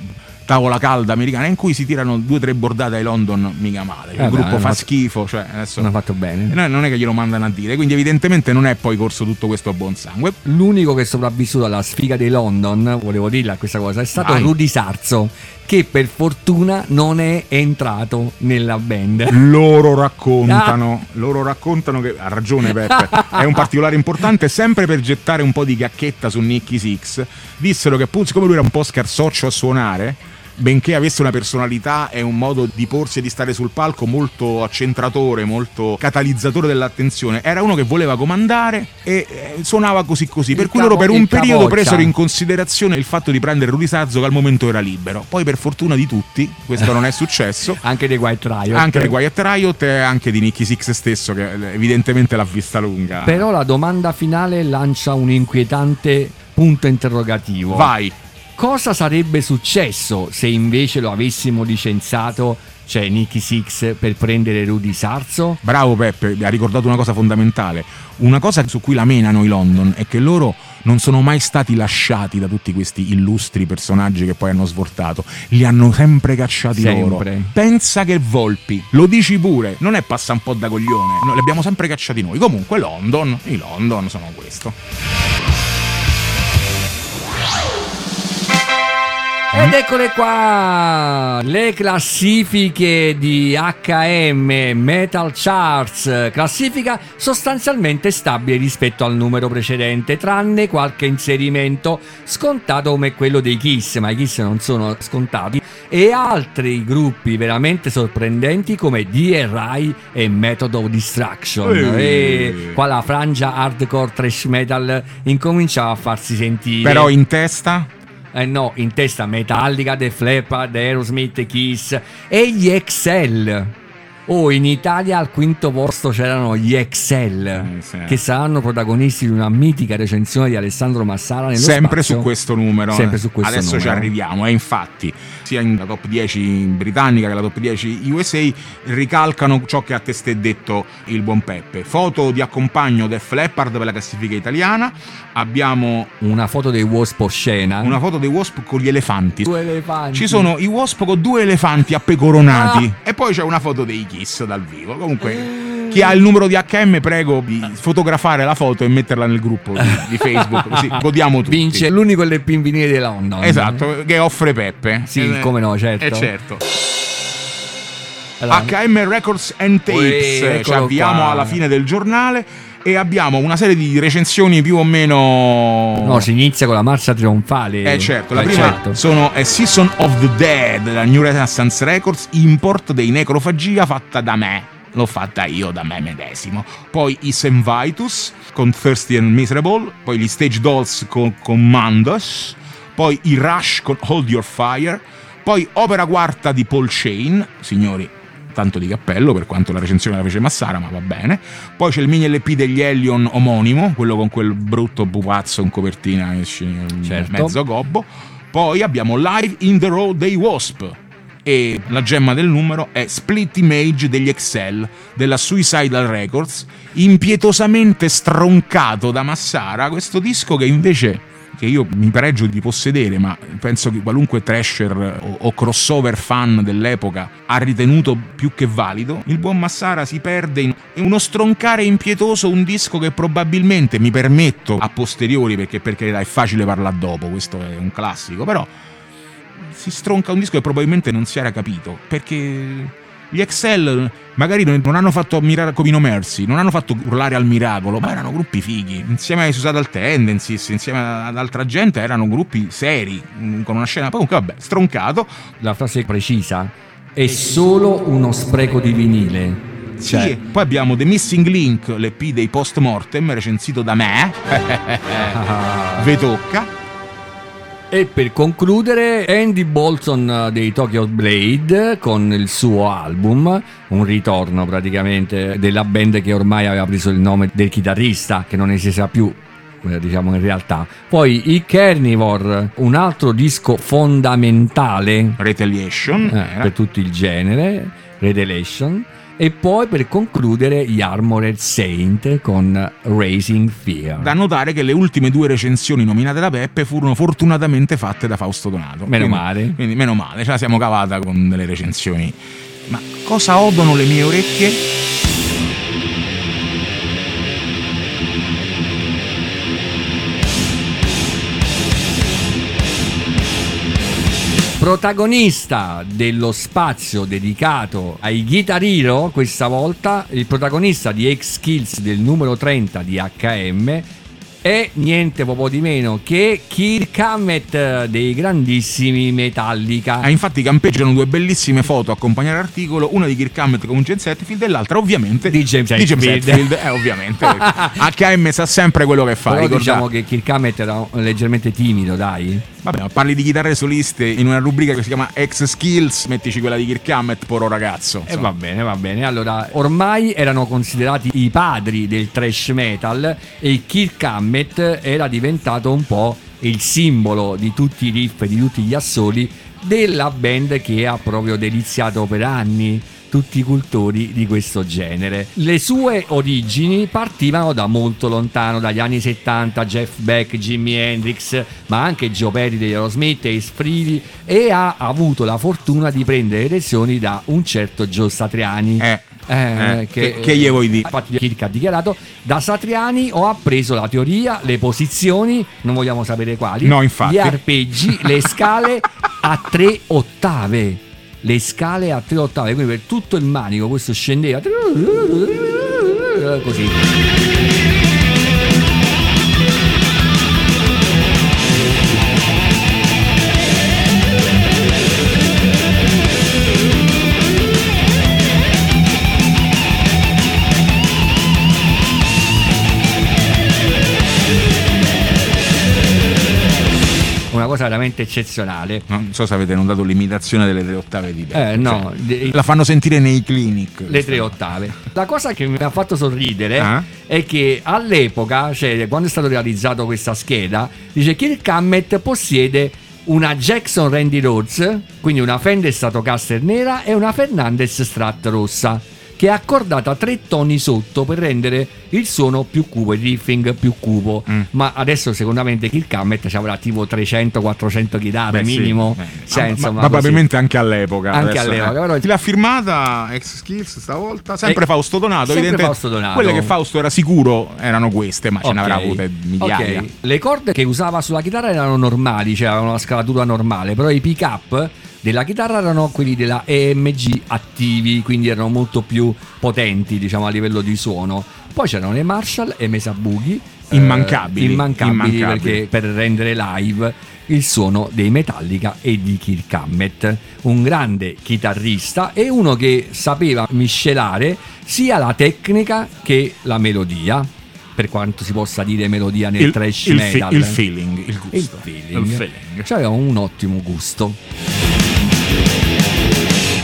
tavola calda americana in cui si tirano due o tre bordate ai London mica male. Eh il beh, gruppo hanno fa schifo, cioè adesso hanno fatto bene Eh, no, non è che glielo mandano a dire, quindi evidentemente non è poi corso tutto questo a buon sangue. L'unico che è sopravvissuto alla sfiga dei London, volevo dirla questa cosa, è stato Vai. Rudy Sarzo, che per fortuna non è entrato nella band. Loro raccontano, loro raccontano che ha ragione Peppe, è un particolare importante sempre per gettare un po' di cacchetta su Nicky Six. Dissero che appunto siccome lui era un po' scarsoccio a suonare, benché avesse una personalità e un modo di porsi e di stare sul palco molto accentratore, molto catalizzatore dell'attenzione, era uno che voleva comandare e eh, suonava così così. Per Il cui loro per un periodo capoccia. presero in considerazione il fatto di prendere Rudy Sarzo che al momento era libero. Poi per fortuna di tutti, questo non è successo. Anche dei White Riot. Anche di Quiet Riot e anche di Nicky Six stesso, che eh, evidentemente l'ha vista lunga. Però la domanda finale lancia un inquietante punto interrogativo. Vai. Cosa sarebbe successo se invece lo avessimo licenziato, cioè Nicky Six, per prendere Rudy Sarzo? Bravo Peppe, ha ricordato una cosa fondamentale. Una cosa su cui la menano i London è che loro non sono mai stati lasciati da tutti questi illustri personaggi che poi hanno svortato. Li hanno sempre cacciati loro. Sempre. Pensa che Volpi, lo dici pure, non è passa un po' da coglione. No, li abbiamo sempre cacciati noi. Comunque London, i London sono questo. Ed eccole qua. Le classifiche di HM Metal Charts, classifica sostanzialmente stabile rispetto al numero precedente, tranne qualche inserimento scontato come quello dei Kiss, ma i Kiss non sono scontati, e altri gruppi veramente sorprendenti come DRI e Method of Destruction. E qua la frangia hardcore trash metal incominciava a farsi sentire. Però in testa Eh no, in testa Metallica, The Leppard, Aerosmith, Kiss e gli Excel. Oh, in Italia al quinto posto c'erano gli Excel, Eh, sì. che saranno protagonisti di una mitica recensione di Alessandro Massara sempre spazio. su questo numero. Sempre eh. su questo Adesso ci numero. arriviamo. E infatti, sia nella top 10 britannica che la top 10 USA ricalcano ciò che a te ste detto il buon Peppe. Foto di accompagno Def Leppard per la classifica italiana. Abbiamo Una foto dei Wasp o scena. una foto dei Wasp con gli elefanti. Due elefanti. Ci sono i Wasp con due elefanti appecoronati Ah. e poi c'è una foto dei Kiss dal vivo. Comunque, chi ha il numero di HM, prego di fotografare la foto e metterla nel gruppo di, di Facebook, così godiamo tutti. Vince l'unico LP in vinile di London. Esatto, che offre Peppe. Sì, Eh, come no, certo. Eh, certo. Allora, HM Records and Tapes. Ui, Ci eccolo avviamo qua. alla fine del giornale e abbiamo una serie di recensioni più o meno. No, si inizia con la marcia trionfale. Eh certo, la Eh, prima certo. sono è Season of the Dead della New Renaissance Records, import dei Necrofagia fatta da me. L'ho fatta io da me medesimo. Poi i Semvitus con Thirsty and Miserable, poi gli Stage Dolls con Commandos, poi i Rush con Hold Your Fire, poi Opera Quarta di Paul Shane, signori, tanto di cappello per quanto la recensione la fece Massara, ma va bene. Poi c'è il mini LP degli Elion omonimo, quello con quel brutto pupazzo in copertina Certo. mezzo gobbo. Poi abbiamo Live in the Road dei Wasp. E la gemma del numero è Split Image degli Excel della Suicidal Records, impietosamente stroncato da Massara. Questo disco che invece che io mi pregio di possedere, ma penso che qualunque trasher o, o crossover fan dell'epoca ha ritenuto più che valido, il buon Massara si perde in uno stroncare impietoso un disco che probabilmente mi permetto a posteriori, perché per carità è facile parlare dopo, questo è un classico, però si stronca un disco che probabilmente non si era capito, perché gli Excel magari non hanno fatto ammirare Comino Mercy, non hanno fatto urlare al miracolo, ma erano gruppi fighi. Insieme ai Suicidal Tendencies, insieme ad altra gente, erano gruppi seri, mm, con una scena. Comunque, vabbè, stroncato. La frase precisa è solo uno spreco di vinile. Sì, Cioè, poi abbiamo The Missing Link, l'EP dei Post Mortem, recensito da me. Ve tocca. E per concludere, Andy Bolton eh, dei Tokyo Blade con il suo album, un ritorno praticamente della band che ormai aveva preso il nome del chitarrista, che non esisteva più, eh, diciamo in realtà. Poi i Carnivore, un altro disco fondamentale Retaliation. eh, per tutto il genere, Revelation. E poi per concludere gli Armored Saint con Raising Fear. Da notare che le ultime due recensioni nominate da Peppe furono fortunatamente fatte da Fausto Donato. Meno Quindi- male. Quindi meno male, ce la siamo cavata con delle recensioni. Ma cosa odono le mie orecchie? Protagonista dello spazio dedicato ai Guitar Hero, questa volta il protagonista di X Kills del numero 30 di HM è niente poco di meno che Kirk Hammett eh, dei grandissimi Metallica. Ah, infatti campeggiano due bellissime foto a accompagnare l'articolo, una di Kirk Hammett con James Hetfield e l'altra ovviamente Di James di James Hetfield. Eh, ovviamente. HM sa sempre quello che fa, Però diciamo che Kirk Hammett era leggermente timido, dai. Vabbè, ma parli di chitarre soliste in una rubrica che si chiama X Skills, mettici quella di Kirk Hammett, poro ragazzo. E va bene, va bene. Allora, ormai erano considerati i padri del thrash metal e Kirk Hammett era diventato un po' il simbolo di tutti i riff di tutti gli assoli della band che ha proprio deliziato per anni tutti i cultori di questo genere. Le sue origini partivano da molto lontano, dagli anni 70, Jeff Beck, Jimi Hendrix, ma anche Joe Perry degli Aerosmith, Ace Frehley e ha avuto la fortuna di prendere lezioni da un certo Joe Satriani. Eh. Eh, Eh, che- che gli vuoi dire? Infatti Kirk ha dichiarato da Satriani ho appreso la teoria, le posizioni, non vogliamo sapere quali, No, infatti. gli arpeggi, le scale a tre ottave. Le scale a tre ottave, quindi per tutto il manico questo scendeva così. Una cosa veramente eccezionale. Non so se avete notato l'imitazione delle tre ottave di Beppe. Eh, no, Cioè, la fanno sentire nei clinic. le tre ottave. La cosa che mi ha fatto sorridere Ah. è che all'epoca, cioè quando è stato realizzato questa scheda, dice che il Cammet possiede una Jackson Randy Rhodes, quindi una Fender Stratocaster nera e una Fernandez Strat rossa, che è accordata tre toni sotto per rendere il suono più cupo, il riffing più cupo. Mm. Ma adesso secondo me il Cammet ci avrà tipo 300-400 chitarre Beh, sì, minimo. eh. Cioè, Ah, ma- insomma, ma così. probabilmente anche all'epoca. Anche Adesso, all'epoca, eh. però- l'ha firmata ex Skills stavolta? Sempre Eh, Fausto Donato. sempre. Fausto Donato. Quelle che Fausto era sicuro erano queste, ma ce ne avrà avute migliaia. Ok. Le corde che usava sulla chitarra erano normali, cioè avevano una scalatura normale, però i pick up della chitarra erano quelli della EMG attivi, quindi erano molto più potenti, diciamo, a livello di suono. Poi c'erano le Marshall e Mesa Boogie. eh, Immancabili, immancabili, immancabili. perché per rendere live il suono dei Metallica e di Kirk Hammett, un grande chitarrista e uno che sapeva miscelare sia la tecnica che la melodia, per quanto si possa dire melodia nel Il, trash il fi- metal. il feeling, il gusto. Il feeling. Il feeling. Cioè aveva un ottimo gusto.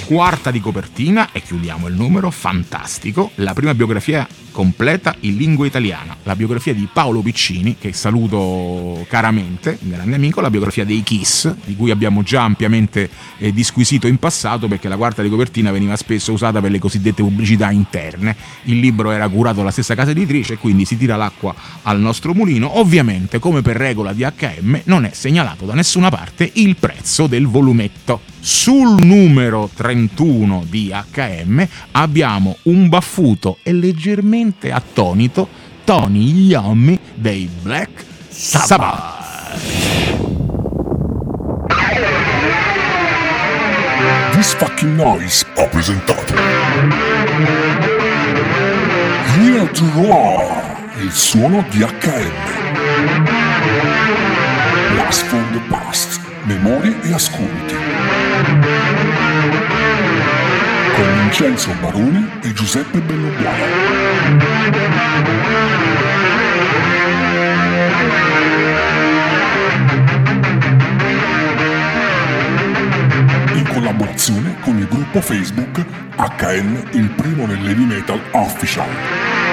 Quarta di copertina e chiudiamo il numero fantastico la prima biografia completa in lingua italiana la biografia di Paolo Piccini che saluto caramente un grande amico la biografia dei Kiss di cui abbiamo già ampiamente eh, disquisito in passato perché la quarta di copertina veniva spesso usata per le cosiddette pubblicità interne. Il libro era curato dalla stessa casa editrice quindi si tira l'acqua al nostro mulino. Ovviamente come per regola di HM non è segnalato da nessuna parte il prezzo del volumetto sul numero 31 di HM abbiamo un baffuto e leggermente attonito Tony Iommi dei Black Sabbath. This Fucking Noise ha presentato Here to Roar, il suono di HM. Blast from the Past, memorie e ascolti. Con Vincenzo Baroni e Giuseppe Bellobuono. in collaborazione con il gruppo Facebook HN il primo nell'heavy metal official.